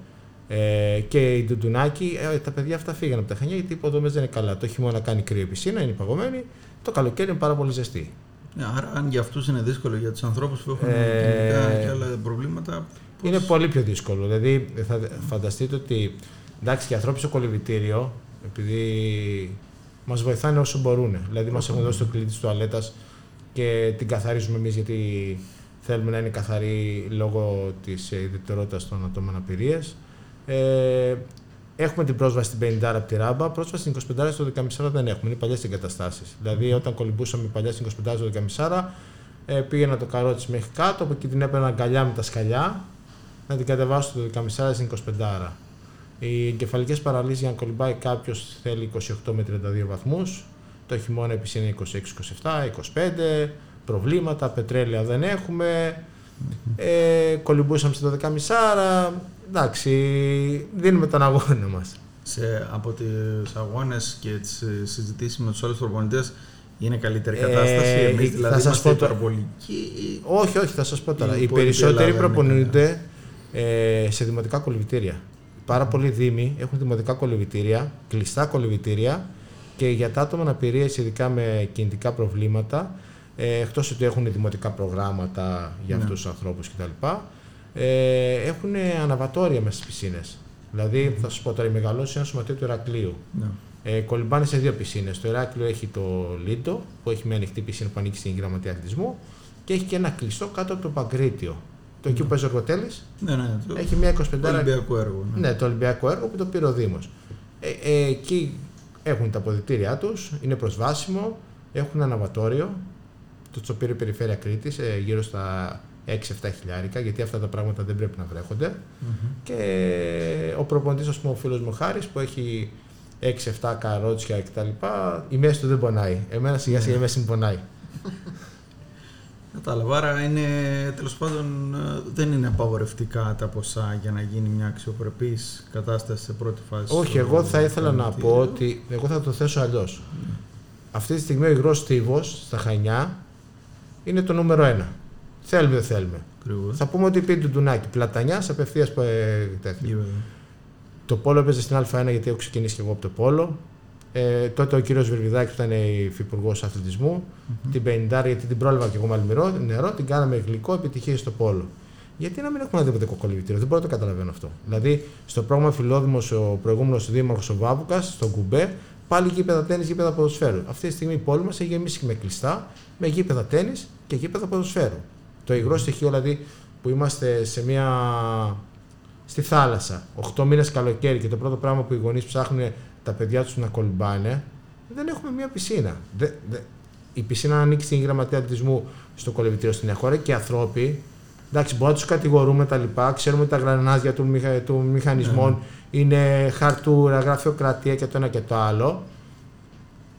Ε, και η Ντουντουνάκη, ε, τα παιδιά αυτά φύγανε από τα Χανιά γιατί οι υποδομέ δεν είναι καλά. Το χειμώνα κάνει κρύο η πισίνα, είναι παγωμένη. Το καλοκαίρι είναι πάρα πολύ ζεστή. Ναι, άρα αν για αυτούς είναι δύσκολο, για τους ανθρώπους που έχουν Ε, κινητικά και άλλα προβλήματα, πώς- Είναι πολύ πιο δύσκολο. Δηλαδή, θα φανταστείτε ότι εντάξει, και οι ανθρώποι στο κολυβητήριο, επειδή μας βοηθάνε όσο μπορούν. Δηλαδή, μας έχουν δώσει το κλειδί της τουαλέτας και την καθαρίζουμε εμείς γιατί θέλουμε να είναι καθαρή λόγω της ιδιαιτερότητας των ατόμων αναπηρίε. Ε, έχουμε την πρόσβαση στην 50 από τη ράμπα. Πρόσβαση στην 25 στο 15 δεν έχουμε. Είναι παλιές εγκαταστάσεις. Δηλαδή, όταν κολυμπούσαμε παλιά στην 25 στο 15, ε, πήγαινα το καρό τη μέχρι κάτω, από εκεί την έπαιρνα αγκαλιά με τα σκαλιά, να την κατεβάσω στο 15 στην 25. Οι εγκεφαλικές παραλύσεις για να κολυμπάει κάποιος θέλει 28 με 32 βαθμούς. Το χειμώνα επίσης είναι 26-27, 25. Προβλήματα, πετρέλαια δεν έχουμε. Ε, κολυμπούσαμε στο 12,5. Εντάξει, δίνουμε τον αγώνα μας. σε, από τις αγώνες και τις ε, συζητήσεις με τους άλλους προπονητές είναι καλύτερη Ε, κατάσταση. Εμείς θα δηλαδή σας είμαστε πω τώρα- υπερβολικοί; Όχι, όχι, θα σας πω τώρα. Η Οι υπόλοιπη περισσότεροι Ελλάδα είναι προπονούνται ε, σε δημοτικά κολυβητήρια. Πάρα πολλοί δήμοι έχουν δημοτικά κολυβητήρια, κλειστά κολυβητήρια και για τα άτομα αναπηρία, ειδικά με κινητικά προβλήματα, ε, εκτός ότι έχουν δημοτικά προγράμματα για Ναι. αυτούς τους ανθρώπους κτλ., ε, έχουν αναβατόρια μέσα στις πισίνες. Δηλαδή, θα σα πω τώρα, η μεγαλώση είναι ένα σωματείο του Ηρακλείου. Ναι. Ε, κολυμπάνε σε δύο πισίνες. Το Ηράκλειο έχει το Λίντο, που έχει μια ανοιχτή πισίνα που ανήκει στην γραμματεία αθλητισμού, και έχει και ένα κλειστό κάτω από το Παγκρίτιο. Το εκεί που παίζει ο Εργοτέλης, Ναι, ναι, το έχει μια 25 Ολυμπιακό έργο. Ναι. ναι, το Ολυμπιακό έργο που το πήρε ο Δήμος. Ε, ε, εκεί έχουν τα αποδητήριά τους, είναι προσβάσιμο, έχουν αναβατόριο, το το πήρε η Περιφέρεια Κρήτης, ε, γύρω στα 6-7 χιλιάρικα, γιατί αυτά τα πράγματα δεν πρέπει να βρέχονται. Και ο προπονητής, ας πούμε, ο φίλος μου Χάρης, που έχει 6-7 καρότσια κτλ. Η μέση του δεν πονάει. Εμένα σιγά σιγά η μέση μου πονάει. Κατάλαβα. Άρα είναι τέλος πάντων ε, δεν είναι απαγορευτικά τα ποσά για να γίνει μια αξιοπρεπής κατάσταση σε πρώτη φάση. Όχι, στο εγώ θα ήθελα να κομμωτήριο. πω ότι. Εγώ θα το θέσω αλλιώς. Αυτή τη στιγμή ο υγρός τύβο στα Χανιά είναι το νούμερο ένα. Θέλουμε, δεν θέλουμε. Ακριβώς. Θα πούμε ότι πει του Ντουνάκη. Πλατανιά απευθείας ε, τέτοιο. Βέβαια. Το πόλο έπαιζε στην Α1 γιατί έχω ξεκινήσει και εγώ από το πόλο. Ε, τότε ο κύριος Βερβιδάκης που ήταν υφυπουργός αθλητισμού, την 50 γιατί την πρόλαβα και εγώ με αλμυρό, νερό, την κάναμε γλυκό επιτυχία στο πόλο. Γιατί να μην έχουμε ένα δημοτικό κολυμπητήριο, δεν μπορώ να το καταλαβαίνω αυτό. Δηλαδή, στο πρόγραμμα Φιλόδημος, ο προηγούμενος δήμαρχος ο Βάβουκα, στο Κουμπέ, πάλι γήπεδα τέννης, γήπεδα ποδοσφαίρου. Αυτή τη στιγμή η πόλη μας έχει γεμίσει με κλειστά, με γήπεδα τέννης και γήπεδα ποδοσφαίρου. Το υγρό στοιχείο δηλαδή που είμαστε σε μια στη θάλασσα, 8 μήνες καλοκαίρι και το πρώτο πράγμα που οι γονείς ψάχνουν τα παιδιά τους να κολυμπάνε, δεν έχουμε μια πισίνα. Δε, δε, η πισίνα ανήκει στην γραμματεία αθλητισμού στο κολυμπητήριο στην χώρα και οι ανθρώποι. Εντάξει, μπορούμε να τους κατηγορούμε τα λοιπά. Ξέρουμε ότι τα γρανάζια του, μηχα, του μηχανισμών είναι χαρτούρα, γραφειοκρατία και το ένα και το άλλο.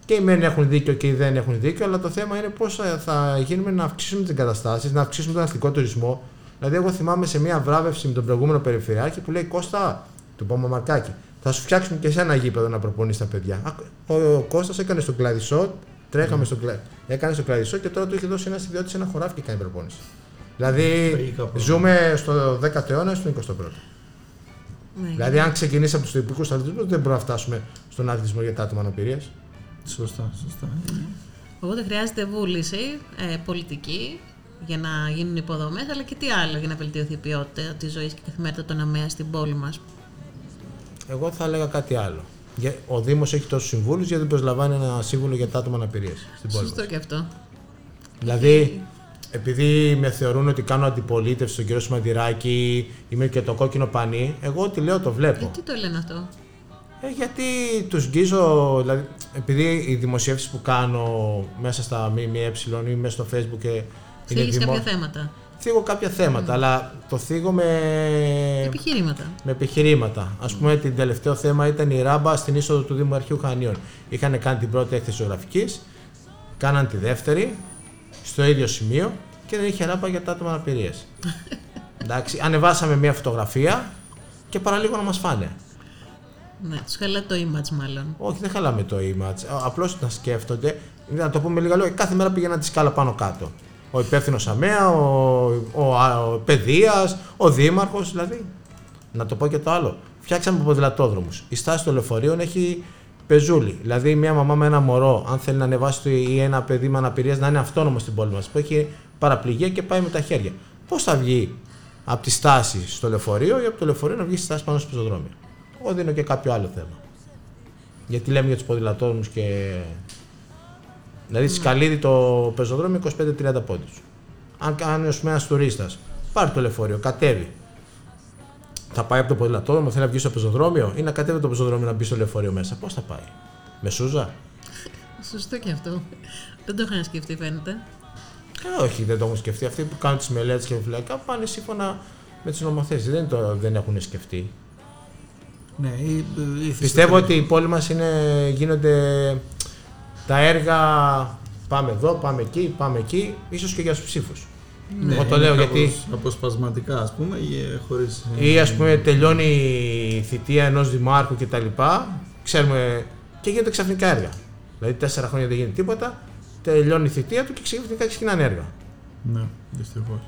Και οι μεν έχουν δίκιο και οι δεν έχουν δίκιο, αλλά το θέμα είναι πώς θα γίνουμε να αυξήσουμε τις εγκαταστάσεις, να αυξήσουμε τον αστικό τουρισμό. Δηλαδή, εγώ θυμάμαι σε μια βράβευση με τον προηγούμενο Περιφερειάρχη που λέει Κώστα, του Πόμα Μαρκάκη, θα σου φτιάξουμε και σε ένα γήπεδο να προπονείς τα παιδιά. Α, Ο, ο Κώστας έκανε στον κλαδισό, τρέχαμε στο κλα... έκανε στο κλαδισό και τώρα του είχε δώσει ένα ιδιότητα σε ένα χωράφι και κάνει προπόνηση. Δηλαδή, Τραγικά πράγματα. ζούμε στο 10ο αιώνα ή στον 21ο. Ναι, Δηλαδή, αν ξεκινήσει από τους τυπικούς αθλητισμούς, δεν μπορούμε να φτάσουμε στον αθλητισμό για τα άτομα αναπηρίας. Σωστά, σωστά. Οπότε χρειάζεται βούληση ε, πολιτική για να γίνουν υποδομές, αλλά και τι άλλο για να βελτιωθεί η ποιότητα της ζωής και η καθημερινότητα των ΑΜΕΑ στην πόλη μας. Εγώ θα έλεγα κάτι άλλο. Για- Ο Δήμος έχει τόσους συμβούλους γιατί δεν προσλαμβάνει ένα σύμβουλο για τα άτομα αναπηρίας στην πόλη. Σωστό μας. και αυτό. Δηλαδή, επειδή με θεωρούν ότι κάνω αντιπολίτευση στον κύριο Σμαντηράκη, είμαι και το κόκκινο πανί, εγώ ό,τι λέω το βλέπω. Γιατί το λένε αυτό; Ε, γιατί τους γκίζω, δηλαδή, επειδή οι δημοσιεύσεις που κάνω μέσα στα ΜΜΕ ή μέσα στο Facebook και είναι Θίγεις δημο... κάποια θέματα. Θίγω κάποια θέματα, αλλά το θίγω με, Επιχειρήματα. με επιχειρήματα. Α πούμε, την τελευταίο θέμα ήταν η ράμπα στην είσοδο του Δήμου Αρχείου Χανίων. Είχαν κάνει την πρώτη έκθεση ζωγραφική, κάναν τη δεύτερη, στο ίδιο σημείο και δεν είχε ράμπα για τα άτομα αναπηρίες. Εντάξει, ανεβάσαμε μια φωτογραφία και παραλίγο να μας φάνε. Ναι, τους χαλάει το image μάλλον. Όχι, δεν χαλάμε το image. Απλώς να σκέφτονται, να το πούμε λίγα λόγια, κάθε μέρα πήγαινα τη σκάλα πάνω κάτω. Ο υπεύθυνος ΑΜΕΑ, ο, ο, ο παιδείας, ο δήμαρχος, δηλαδή. Να το πω και το άλλο. Φτιάξαμε ποδηλατόδρομους. Η στάση των λεωφορείων έχει πεζούλι. Δηλαδή, μια μαμά με ένα μωρό, αν θέλει να ανεβάσει το, ή ένα παιδί με αναπηρία, να είναι αυτόνομος στην πόλη μας, που έχει παραπληγία και πάει με τα χέρια. Πώς θα βγει από τη στάση στο λεωφορείο ή από το λεωφορείο να βγει στη στάση πάνω στο πεζοδρόμιο; Εγώ δίνω και κάποιο άλλο θέμα. Γιατί λέμε για τους ποδηλατόδρομου και. Δηλαδή, στη Σκαλίδη το πεζοδρόμιο 25-30 πόντους. Αν κάνει ας πούμε, ένας τουρίστας, πάρει το λεωφορείο, κατέβει. Θα πάει από το ποδηλατόδρομο, θέλει να βγει στο πεζοδρόμιο ή να κατέβει από το πεζοδρόμιο να μπει στο λεωφορείο μέσα. Πώς θα πάει, με σούζα; Σωστό και αυτό. Δεν το είχαν σκεφτεί, φαίνεται. Ε, όχι, δεν το έχουν σκεφτεί. Αυτοί που κάνουν τις μελέτες και φυλακά πάνε σύμφωνα με τις νομοθέσεις. Δεν, το, δεν έχουν σκεφτεί. Ναι, η, η Πιστεύω ότι η πόλη μας είναι, γίνονται τα έργα πάμε εδώ, πάμε εκεί, πάμε εκεί, ίσως και για τους ψήφους. Ναι, Εγώ το είναι λέω κάπως γιατί Αποσπασματικά, ας πούμε, για- χωρίς... ή ας πούμε τελειώνει η θητεία ενός δημάρχου και τα λοιπά, ξέρουμε και γίνονται ξαφνικά έργα. Δηλαδή τέσσερα χρόνια δεν γίνεται τίποτα, τελειώνει η θητεία του και ξαφνικά ξεκινάνε έργα. Ναι, δυστυχώς.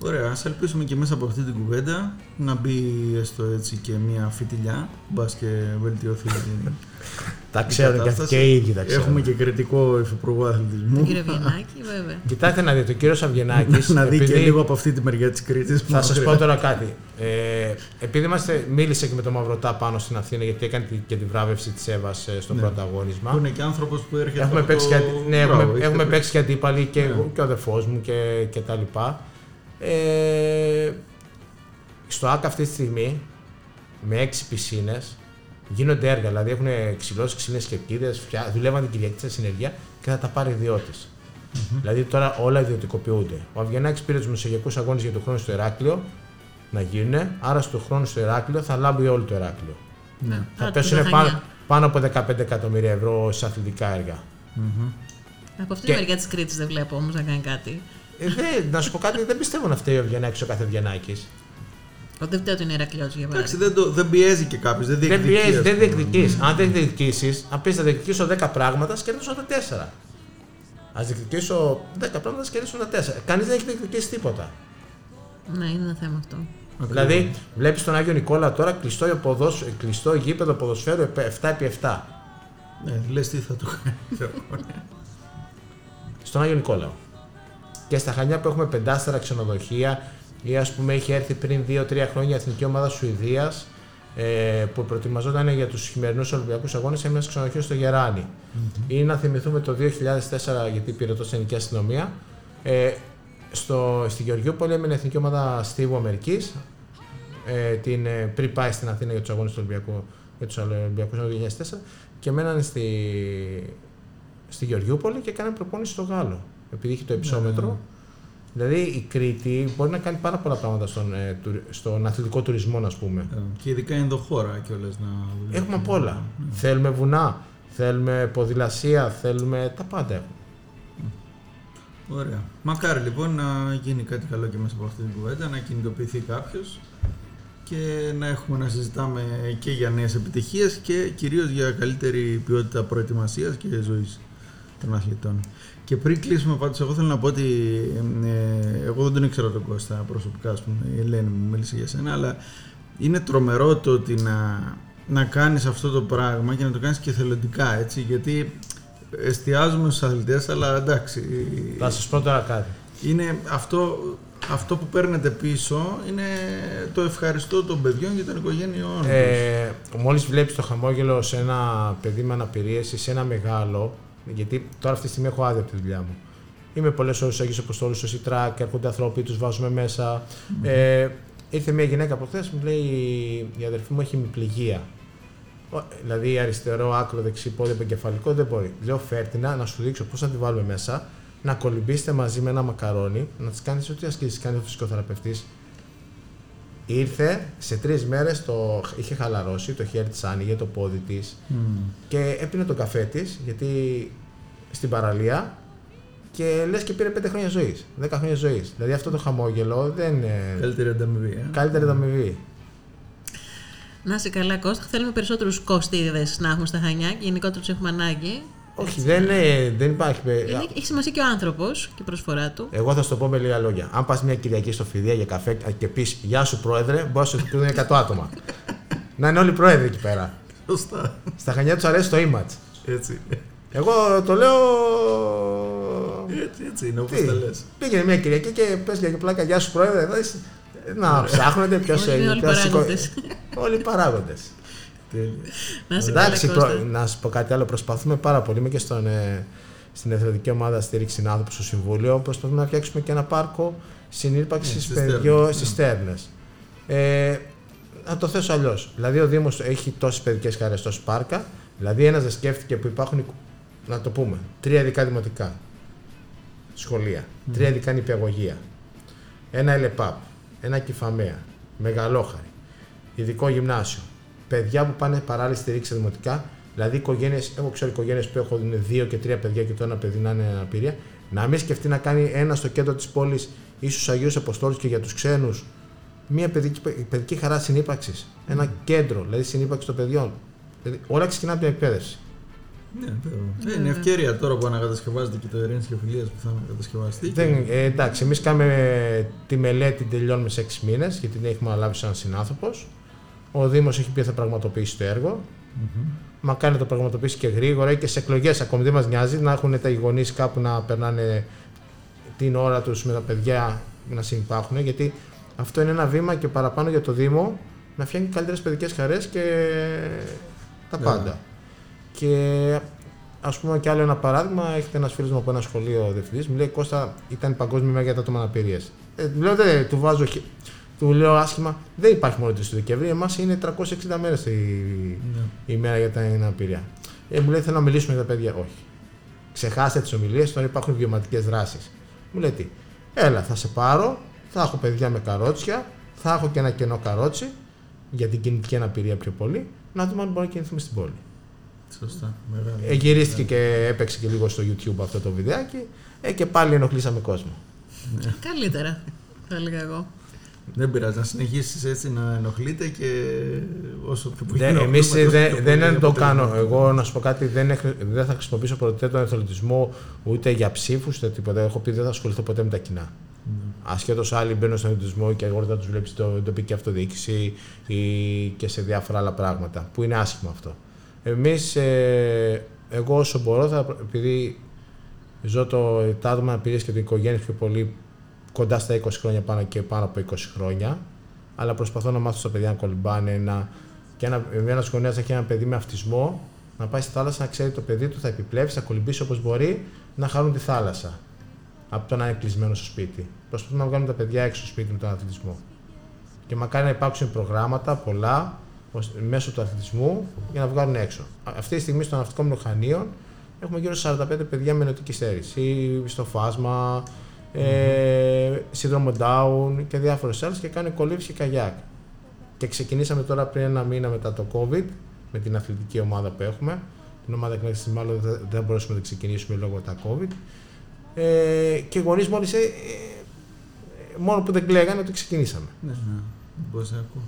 Ωραία, ας ελπίσουμε και μέσα από αυτή την κουβέντα να μπει έστω έτσι και μια φιτιλιά, μπας και βελτιωθεί η Τα η ξέρουν και, αυτοί κατάσταση. και οι ίδιοι τα ξέρουν. Έχουμε και κριτικό υφυπουργό Τον αθλητισμού. κύριο Βιενάκη, βέβαια. Κοιτάξτε να δείτε, ο κύριος Αυγενάκης, να δει και επειδή- λίγο από αυτή τη μεριά της Κρήτης. Θα σας πω τώρα κάτι. Ε, επειδή είμαστε, μίλησε και με τον Μαυρωτά πάνω στην Αθήνα, γιατί έκανε τη- και τη βράβευση της Εύας στο Ναι. πρωταγώνισμα. Που είναι και άνθρωπος που έρχεται Έχουμε από παίξει, το... και, ναι, Μπράβο, έχουμε, έχετε έχουμε παίξει. παίξει και αντίπαλοι και, Ναι. εγώ και ο αδερφός μου και, και τα λοιπά. Ε, στο ΆΚΑ αυτή τη στιγμή, με έξι πισίνες, γίνονται έργα. Δηλαδή έχουν ξυλώσεις ξύλινες κερκίδες, φτιά- δουλεύαν την Κυριακή σε συνεργεία και θα τα πάρει ιδιώτης. Δηλαδή τώρα όλα ιδιωτικοποιούνται. Ο Αυγενάκης πήρε τους μεσογειακούς αγώνες για τον χρόνο στο Ηράκλειο να γίνουν, άρα στο χρόνο στο Ηράκλειο θα λάμπει όλο το Ηράκλειο. Ναι. Θα Α, πέσουν τα πάνω, Χανιά. πάνω από 15 εκατομμύρια ευρώ σε αθλητικά έργα. Μμμ. Από αυτή Και- τη μεριά της Κρήτης δεν βλέπω όμως να κάνει κάτι. Ε, δεν, να σου πω κάτι, δεν πιστεύω να φταίει ο Βιενάκης ο κάθε Βιενάκης. Ότι δεν φταίει ότι είναι Ηρακλειό για Εντάξει, παράδειγμα. δεν, το, δεν πιέζει και κάποιος, δεν Δεν διεκδικεί. πιέζει, ας δεν πούμε. διεκδικείς. Αν δεν διεκδικήσεις, αν πεις θα διεκδικήσω 10 πράγματα, σκέρδισω τα 4. Ας διεκδικήσω 10 πράγματα, σκέρδισω τα 4. Κανείς δεν έχει διεκδικήσει τίποτα. Ναι, είναι ένα θέμα αυτό. Ακριβώς. Δηλαδή, βλέπεις τον Άγιο Νικόλα τώρα κλειστό, ποδόσ, κλειστό γήπεδο ποδοσφαίρου 7x7. Ναι, λες τι θα το κάνει. Στον Άγιο Νικόλαο. Και στα Χανιά που έχουμε πεντάστερα ξενοδοχεία ή ας πούμε έχει έρθει πριν 2-3 χρόνια η εθνική ομάδα Σουηδίας ε, που προετοιμαζόταν για τους χειμερινούς Ολυμπιακούς Αγώνες σε ένα ξενοδοχείο στο γερανη Ή να θυμηθούμε το 2004 γιατί πήρε τόσο ελληνική αστυνομία ε, στο, στη Γεωργιούπολη έμεινε η εθνική ομάδα Στίβου Αμερικής ε, την, ε, πριν πάει στην Αθήνα για τους αγώνες του Ολυμπιακού για τους Ολυμπιακούς του 2004 και μένανε στη, στη Γεωργιούπολη και κάνανε προπόνηση στο Γάλλο. Επειδή έχει το υψόμετρο. Δηλαδή η Κρήτη μπορεί να κάνει πάρα πολλά πράγματα στον, ε, τουρι- στον αθλητικό τουρισμό, α πούμε. Ε, Και ειδικά ενδοχώρα κιόλας να δουλεύει. Έχουμε απ' όλα. Θέλουμε βουνά, θέλουμε ποδηλασία, θέλουμε τα πάντα. έχουμε. Ωραία. Μακάρι λοιπόν να γίνει κάτι καλό και μέσα από αυτή την κουβέντα, να κινητοποιηθεί κάποιος και να έχουμε να συζητάμε και για νέες επιτυχίες και κυρίως για καλύτερη ποιότητα προετοιμασίας και ζωής των αθλητών. Και πριν κλείσουμε πάντως, εγώ θέλω να πω ότι ε, εγώ δεν τον ήξερα τον Κώστα προσωπικά, ας πούμε, η Ελένη μου μίλησε για σένα, αλλά είναι τρομερό το ότι να, να κάνεις αυτό το πράγμα και να το κάνεις και θελοντικά, έτσι, γιατί εστιάζουμε στους αθλητές, αλλά εντάξει, Θα σας πω τώρα κάτι. είναι αυτό, αυτό που παίρνετε πίσω είναι το ευχαριστώ των παιδιών και των οικογένειών τους. Ε, Μόλις βλέπεις το χαμόγελο σε ένα παιδί με αναπηρίες ή σε ένα μεγάλο, γιατί τώρα αυτή τη στιγμή έχω άδεια από τη δουλειά μου. Είμαι πολλές ώρες στου Αγίου Αποστόλου, στο Σιτράκ, έρχονται άνθρωποι, τους βάζουμε μέσα. Ε, ήρθε μια γυναίκα από χθες, μου λέει η αδερφή μου έχει μυπληγία. Ο- Δηλαδή αριστερό, άκρο, δεξί, πόδι, επικεφαλικό δεν μπορεί. Λέω φέρτηνα να σου δείξω πώς θα τη βάλουμε μέσα, να κολυμπήσετε μαζί με ένα μακαρόνι, να της κάνεις ό,τι ασκήσεις κάνεις ο φυσικοθεραπευτής. Ήρθε σε τρεις μέρες, το είχε χαλαρώσει, το χέρι της άνοιγε, το πόδι της και έπινε τον καφέ της, γιατί στην παραλία και λες και πήρε 5 χρόνια ζωής, 10 χρόνια ζωής. Δηλαδή αυτό το χαμόγελο δεν είναι. Καλύτερη ανταμοιβή. Ε. Καλύτερη ανταμοιβή. Να είσαι καλά, Κώστα. Θέλουμε περισσότερους κοστίδε να έχουμε στα Χανιά και γενικότερα τους έχουμε ανάγκη. Όχι, δεν, είναι- δεν υπάρχει. παι- Είναι, έχει σημασία και ο άνθρωπος και η προσφορά του. Εγώ θα σου το πω με λίγα λόγια. Αν πας μια Κυριακή στο Φιδία για καφέ και πεις Γεια σου, Πρόεδρε, μπορεί να σου δουν 100 άτομα. να είναι όλοι πρόεδροι εκεί πέρα. Σωστά. Στα Χανιά τους αρέσει το image. Έτσι. Εγώ το λέω. Έτσι, έτσι είναι όπως Τι, τα λες. Πήγαινε μια Κυριακή και πες για πλάκα Γεια σου, Πρόεδρε. θα δεις, Να ψάχνετε ποιος Όλοι είναι είναι. όλοι ποιος σηκώ- παράγοντες. Όλοι οι παράγοντες. Τέλεια. Να είσαι καλά, Εντάξει, Κώστα. προ- να σου πω κάτι άλλο. Προσπαθούμε πάρα πολύ. Είμαι και στον, ε, στην εθελοντική ομάδα στήριξη συνάνθρωπου στο Συμβούλιο. Προσπαθούμε να φτιάξουμε και ένα πάρκο συνύπαρξης Ναι, στις παιδιών Στέρνες, στις Στέρνε. Ε, να το θέσω αλλιώς. Δηλαδή, ο Δήμος έχει τόσες παιδικές χαρές, τόσε πάρκα. Δηλαδή, ένας δεν σκέφτηκε που υπάρχουν, να το πούμε, τρία ειδικά δημοτικά. Σχολεία, τρία ειδικά νηπιαγωγεία, ένα ΕΛΕΠΑΠ, ένα κυφαμέα, μεγαλόχαρη, ειδικό γυμνάσιο. Παιδιά που πάνε παράλληλη στηρίξη δημοτικά, δηλαδή οικογένειες, έχω ξέρω οικογένειες που έχουν δύο και τρία παιδιά και το ένα παιδί να είναι αναπηρία, να μην σκεφτεί να κάνει ένα στο κέντρο της πόλης ή στου Αγίους Αποστόλους και για τους ξένους. Μια παιδική, παιδική χαρά συνύπαρξης. Ένα κέντρο, δηλαδή συνύπαρξη των παιδιών. Δηλαδή, όλα ξεκινάνε από την εκπαίδευση. Ναι, βέβαια. Ε, Είναι ευκαιρία τώρα που ανακατασκευάζεται και το Ειρήνης και Φιλίας που θα ανακατασκευαστεί. Δεν, ε, εντάξει, εμείς κάνουμε τη μελέτη, την τελειώνουμε σε 6 μήνες, γιατί την έχουμε αναλάβει σαν συνάνθρωπος. Ο Δήμος έχει πει ότι θα πραγματοποιήσει το έργο. Μα κάνει να το πραγματοποιήσει και γρήγορα και σε εκλογές ακόμη δεν μας νοιάζει να έχουν τα γονείς κάπου να περνάνε την ώρα τους με τα παιδιά να συνεπάρχουν. Γιατί αυτό είναι ένα βήμα και παραπάνω για το Δήμο να φτιάχνει καλύτερες παιδικές χαρές και τα Ναι. πάντα. Και ας πούμε και άλλο ένα παράδειγμα, έχετε ένας φίλος μου από ένα σχολείο διευθυντής, μου λέει Κώστα ήταν παγκόσμια μέρα για τα άτομα αναπηρίε. Ε, του λέω, δεν, του βάζω, χ- του λέω άσχημα, δεν υπάρχει μόνο 3 του Δεκεμβρίου, εμάς είναι 360 μέρες η, Ναι. η μέρα για την αναπηρία. Ε, μου λέει θέλω να μιλήσουμε για τα παιδιά. Όχι. Ξεχάστε τις ομιλίες, τώρα υπάρχουν βιωματικές δράσεις. Μου λέει τι, έλα, θα σε πάρω, θα έχω παιδιά με καρότσια, θα έχω και ένα κενό καρότσι για την κινητική αναπηρία πιο πολύ, να δούμε αν μπορούμε να κινηθούμε στην πόλη. Σωστά. Μεγάλη. Ε, γυρίστηκε και έπαιξε και λίγο στο YouTube αυτό το βιντεάκι ε, και πάλι ενοχλήσαμε κόσμο. Καλύτερα, θα έλεγα εγώ. Δεν πειράζει να συνεχίσεις έτσι να ενοχλείτε και όσο πιο πολύ. Δεν, ενοχλούμε, εμείς τόσο δεν, πιο δεν πολύ είναι το κάνω. αποτελεσματικό. Εγώ να σου πω κάτι, δεν, έχ- δεν θα χρησιμοποιήσω ποτέ τον εθελοντισμό ούτε για ψήφους ούτε τίποτα. Έχω πει δεν θα ασχοληθώ ποτέ με τα κοινά. Ναι. Ασχέτως άλλοι μπαίνουν στον εθελοντισμό και αργότερα τους βλέπεις στην τοπική αυτοδιοίκηση ή και σε διάφορα άλλα πράγματα. Που είναι άσχημο αυτό. Εμείς, ε, εγώ όσο μπορώ, θα, επειδή ζω το, τα άτομα αναπηρία και την οικογένεια πιο πολύ κοντά στα 20 χρόνια πάνω και πάνω από 20 χρόνια, αλλά προσπαθώ να μάθω στα παιδιά να κολυμπάνε, να, και ένα, ένα γονέας να έχει ένα παιδί με αυτισμό, να πάει στη θάλασσα να ξέρει το παιδί του θα επιπλέψει, θα κολυμπήσει όπως μπορεί, να χαρούν τη θάλασσα. Από το να είναι κλεισμένο στο σπίτι. Προσπαθούμε να βγάλουμε τα παιδιά έξω στο σπίτι με τον αθλητισμό. Και μακάρι να υπάρξουν προγράμματα πολλά ώστε- μέσω του αθλητισμού για να βγάλουν έξω. Α- Αυτή τη στιγμή στο ναυτικό μνοχανείο έχουμε γύρω στα 45 παιδιά με νοητική στέρηση ή στο φάσμα, ε, σύνδρομο Down και διάφορες άλλες και κάνουν κολύμβηση και καγιάκ. Και ξεκινήσαμε τώρα πριν ένα μήνα μετά το COVID με την αθλητική ομάδα που έχουμε. Την ομάδα εκ μέχρι μάλλον δεν, δεν μπορούσαμε να την ξεκινήσουμε λόγω τα COVID. Ε, και οι γονείς μόλις. Ε, ε, μόνο που δεν κλαίγανε ότι ξεκινήσαμε. Ναι, ναι. Πώς ακούω.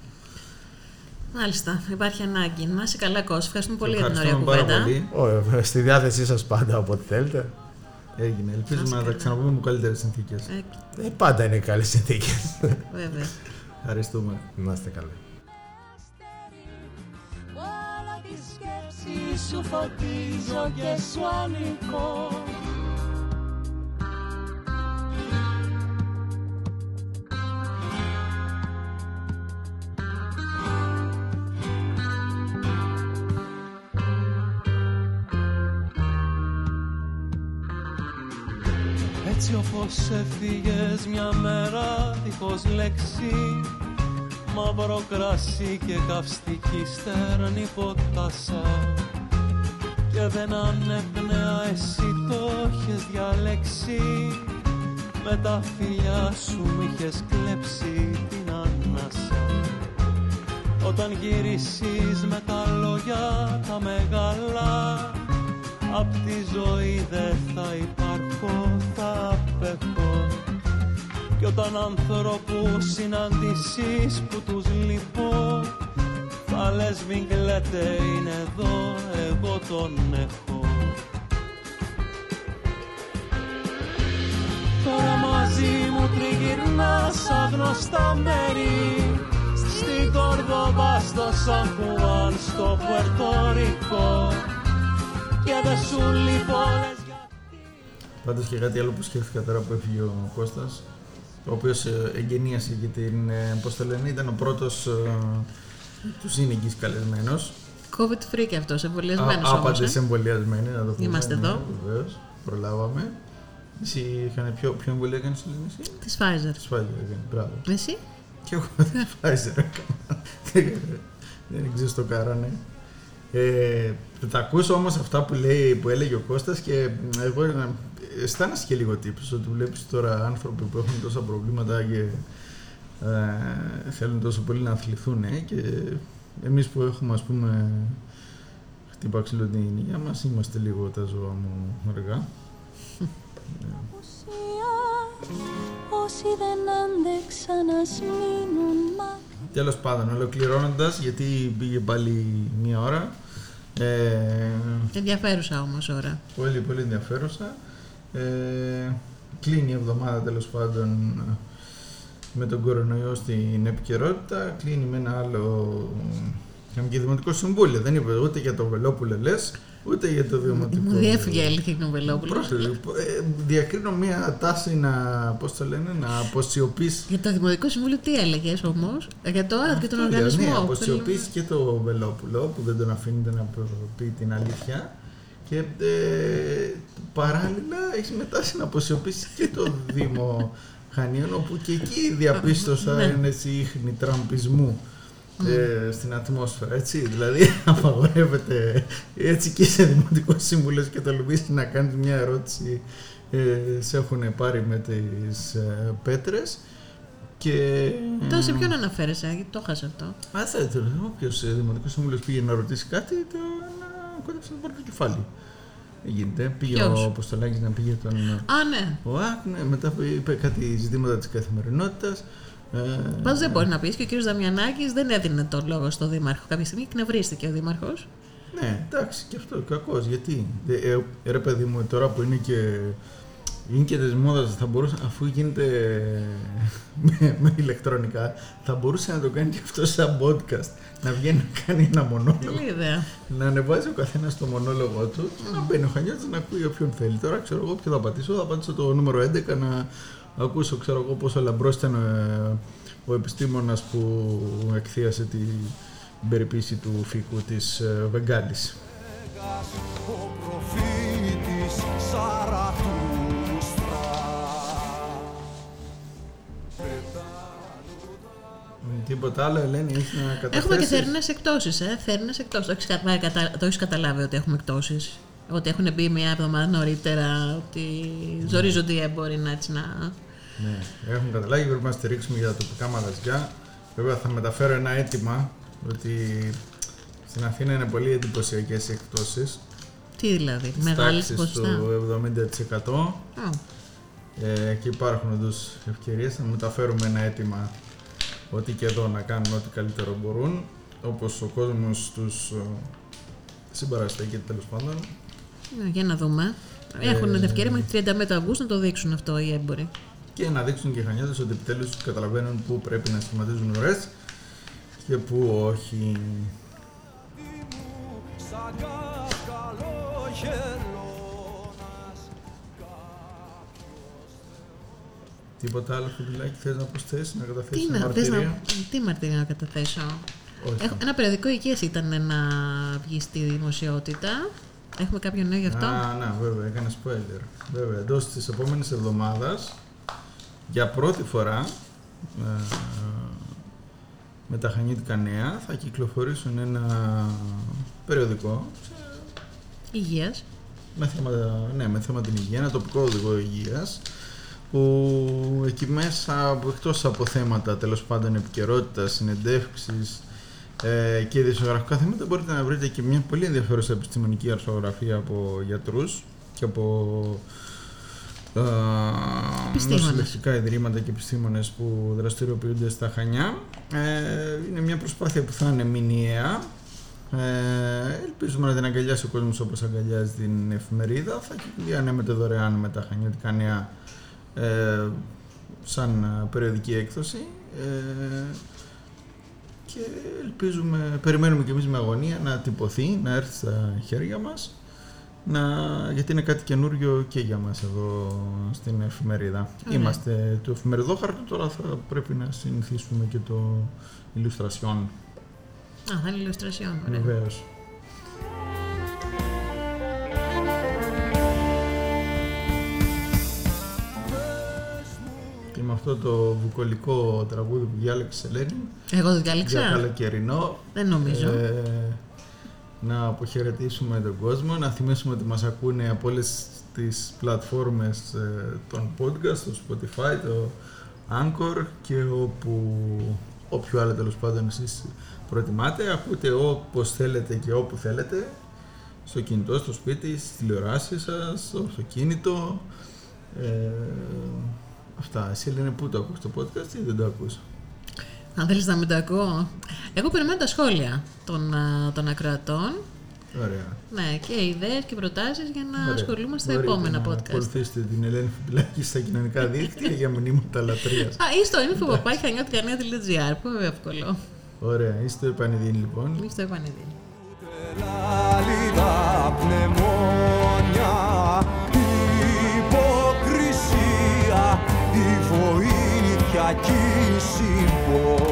Μάλιστα, υπάρχει ανάγκη. Να είσαι καλά, Κώστα. Ευχαριστούμε πολύ για την ωραία Ευχαριστούμε πάρα κουβέντα. πολύ. Ω, ε, στη διάθεσή σας πάντα όποτε θέλετε. Έγινε. Ελπίζουμε να τα καλά. ξαναπούμε με καλύτερες συνθήκες. Ε, Ε, πάντα είναι καλές συνθήκες. βέβαια. Ευχαριστούμε. να είστε καλά. Όλα τη σκέψη σου φωτίζω και σου ανήκω Έτσι όπως έφυγες μια μέρα δίχως λέξη. Μαύρο κρασί και καυστική στερνή ποτάσα. Και δεν ανέπνεα εσύ το έχεις διαλέξει. Με τα φιλιά σου μου είχες κλέψει την ανάσα. Όταν γυρίσεις με τα λόγια τα μεγάλα Απ' τη ζωή δεν θα υπάρχω, θα απέχω. Κι όταν ανθρώπους συναντήσεις που τους λείπω Θα λες μην κλαίτε είναι εδώ, εγώ τον έχω Τώρα μαζί μου τριγυρνάς αγνωστά μέρη Στην Κορδοβά, στο Σαν Χουάν, στο Πουερτορικό. Και δεν σου λείπω λες Πάντως και κάτι άλλο που σκέφτηκα τώρα που έφυγε ο Κώστας ο οποίος ε, εγγενίασε και την, ε, πώς το λένε, ήταν ο πρώτος ε, τους σύνεγγις καλεσμένος. COVID free και αυτός, εμβολιασμένος όμως. Άπαντες εμβολιασμένοι, να το πούμε. Είμαστε ναι, εδώ. Βεβαίως, προλάβαμε. Εσύ είχαν ποιο, ποιο εμβολία έκανες Ελένη, εσύ; Της Pfizer. Της Pfizer έκανε, μπράβο. Εσύ; Και εγώ τη Pfizer έκανα. Δεν ξέρω το κάνανε. Ε, τα ακούσω όμως αυτά που, λέει, που έλεγε ο Κώστας και εγώ ε, αισθάνεσαι και λίγο τύπος ότι βλέπεις τώρα άνθρωποι που έχουν τόσα προβλήματα και ε, θέλουν τόσο πολύ να αθληθούν ε, και εμείς που έχουμε ας πούμε χτύπα ξύλο την υγεία μας είμαστε λίγο τα ζώα μου αργά. Ουσία, όσοι δεν άντεξαν ας μείνουν μα Τέλος πάντων, ολοκληρώνοντας, γιατί πήγε πάλι μία ώρα, ε, Ενδιαφέρουσα όμως ώρα. πολύ πολύ ενδιαφέρουσα. Ε, κλείνει η εβδομάδα τέλος πάντων με τον κορονοϊό στην επικαιρότητα, κλείνει με ένα άλλο... Είχαμε και δημοτικό συμβούλιο, δεν είπε ούτε για το Βελόπουλο λες, ούτε για το δημοτικό. Μου διέφυγε η αλήθεια η Νοβελόπουλο. Πρώτο, ε, διακρίνω μία τάση να, πώς το λένε, να αποσιωπήσει Για το Δημοτικό Συμβούλιο τι έλεγες όμως, για το ΑΡΤ και τον Αυτό λέω, οργανισμό. Ναι, Θέλω- αποσιωπήσει και το Βελόπουλο που δεν τον αφήνεται να πει την αλήθεια. Και ε, παράλληλα έχεις μετάσει να αποσιωπήσεις και το Δήμο Χανίων, όπου και εκεί διαπίστωσα Ναι. ένα ίχνη τραμπισμού ε, στην ατμόσφαιρα, έτσι. Δηλαδή, απαγορεύεται έτσι και σε δημοτικό σύμβουλο και τολμήσει να κάνεις μια ερώτηση. Ε, σε έχουν πάρει με τις ε, πέτρες και... Τώρα σε ποιον αναφέρεσαι, γιατί το χάσα αυτό. Α, θα το Όποιο δημοτικός σύμβουλος πήγε να ρωτήσει κάτι, το να κόντεψε να του πάρει το κεφάλι. Δεν γίνεται. Πήγε Ποιος; ο Αποστολάκης να πήγε τον. Α, ναι. Ο ΑΚ, ναι, μετά που είπε κάτι ζητήματα της καθημερινότητας. Ε, Πάντω δεν μπορεί να πεις και ο κ. Δαμιανάκης δεν έδινε τον λόγο στο Δήμαρχο. Κάποια στιγμή εκνευρίστηκε ο Δήμαρχος. Ναι, εντάξει, και αυτό κακός. Γιατί. Ε, ε, ρε παιδί μου, τώρα που είναι και. Είναι και της μόδας, θα μπορούσε, αφού γίνεται με, με ηλεκτρονικά, θα μπορούσε να το κάνει και αυτό σαν podcast. Να βγαίνει να κάνει ένα μονόλογο. Καλή ιδέα. να ανεβάζει ο καθένας το μονόλογο του και να μπαίνει ο Χανιώτης να ακούει όποιον θέλει. Τώρα ξέρω εγώ ποιο θα πατήσω. Θα πατήσω το νούμερο 11 να ακούσω ξέρω εγώ πόσο λαμπρός ήταν ε, ο επιστήμονας που εκθίασε την περιποίηση του φύκου της Βεγγάλης. ο Τίποτα άλλο, Ελένη, έχεις να καταθέσεις. Έχουμε και θερινές εκτόσει, ε. Θερινές εκτόσει. Το έχεις καταλάβει ότι έχουμε εκτόσει. Ότι έχουν μπει μια εβδομάδα νωρίτερα, ότι ζορίζονται οι έμποροι να έτσι να. Ναι, έχουμε καταλάβει πρέπει να στηρίξουμε για τα τοπικά μαγαζιά. Βέβαια θα μεταφέρω ένα αίτημα ότι στην Αθήνα είναι πολύ εντυπωσιακές οι εκπτώσεις. Τι δηλαδή, μεγάλη στο ποσοστά. 70%. Α, Ε, και υπάρχουν όντως ευκαιρίες να μεταφέρουμε ένα αίτημα ότι και εδώ να κάνουν ό,τι καλύτερο μπορούν. Όπως ο κόσμος τους συμπαραστέκει τέλος πάντων. ναι, για να δούμε. Έχουν την ευκαιρία μέχρι 31 Αυγούστου να το δείξουν αυτό οι έμποροι. Και να δείξουν και οι χανιώτες ότι επιτέλους καταλαβαίνουν πού πρέπει να σχηματίζουν ουρέ και πού όχι. Τίποτα άλλο, Φιντουλάκη, θες να προσθέσει, να καταθέσεις Τι, μια να, θες μαρτυρία; να, τι μαρτυρία να καταθέσω; Όχι. Έχω, ένα περιοδικό υγεία ήταν να βγει στη δημοσιότητα. Έχουμε κάποιο νέο γι' αυτό; Α, να, βέβαια, έκανε spoiler. Βέβαια, εντός της επόμενης εβδομάδας, για πρώτη φορά, ε, με τα Χανίτικα Νέα, θα κυκλοφορήσουν ένα περιοδικό Υγείας. με θέμα, ναι, με θέμα την υγεία, ένα τοπικό οδηγό υγείας που εκεί μέσα εκτός από θέματα τέλος πάντων επικαιρότητας, συνεντεύξεις ε, και ειδησιογραφικά θέματα μπορείτε να βρείτε και μια πολύ ενδιαφέρουσα επιστημονική αρθρογραφία από γιατρούς και από ε, Επιστήμονες. νοσηλευτικά ιδρύματα και επιστήμονες που δραστηριοποιούνται στα Χανιά. Ε, είναι μια προσπάθεια που θα είναι μηνιαία. Ε, ελπίζουμε να την αγκαλιάσει ο κόσμος όπως αγκαλιάζει την εφημερίδα. Θα διανέμεται δωρεάν με τα Χανιώτικα Νέα ε, σαν ε, περιοδική έκδοση. Ε, και ελπίζουμε, περιμένουμε και εμείς με αγωνία να τυπωθεί, να έρθει στα χέρια μας να, γιατί είναι κάτι καινούριο και για μας εδώ στην εφημερίδα. Ωραία. Είμαστε του εφημεριδόχαρτου, τώρα θα πρέπει να συνηθίσουμε και το illustration, Α, θα είναι illustration. Ωραία. βεβαίως. Με αυτό το βουκολικό τραγούδι που διάλεξε η Ελένη, Εγώ το για διάλεξα. καλοκαιρινό, Δεν νομίζω. ε, να αποχαιρετήσουμε τον κόσμο, να θυμίσουμε ότι μας ακούνε από όλες τις πλατφόρμες ε, των podcast, το Spotify, το Anchor και όπου, όποιο άλλο τέλος πάντων εσείς προτιμάτε. Ακούτε όπως θέλετε και όπου θέλετε, στο κινητό, στο σπίτι, στις τηλεοράσεις σας, στο αυτοκίνητο. Ε, αυτά. Εσύ λένε πού το ακούς το podcast ή δεν το ακούς; Αν θέλεις να μην το ακούω. Εγώ περιμένω τα σχόλια των, α, των ακροατών. Ωραία. Ναι, και ιδέες και προτάσεις για να Ωραία. ασχολούμαστε στα Μπορείτε επόμενα να podcast. Ακολουθήστε την Ελένη Φιμπιλάκη στα κοινωνικά δίκτυα για μηνύματα λατρείας. Α, ή στο info.papakanyatikania.gr, πολύ εύκολο. Ωραία, είστε επανειδήν λοιπόν. Μη στο επανειδήν. Λαλίδα πνεμό dissipou.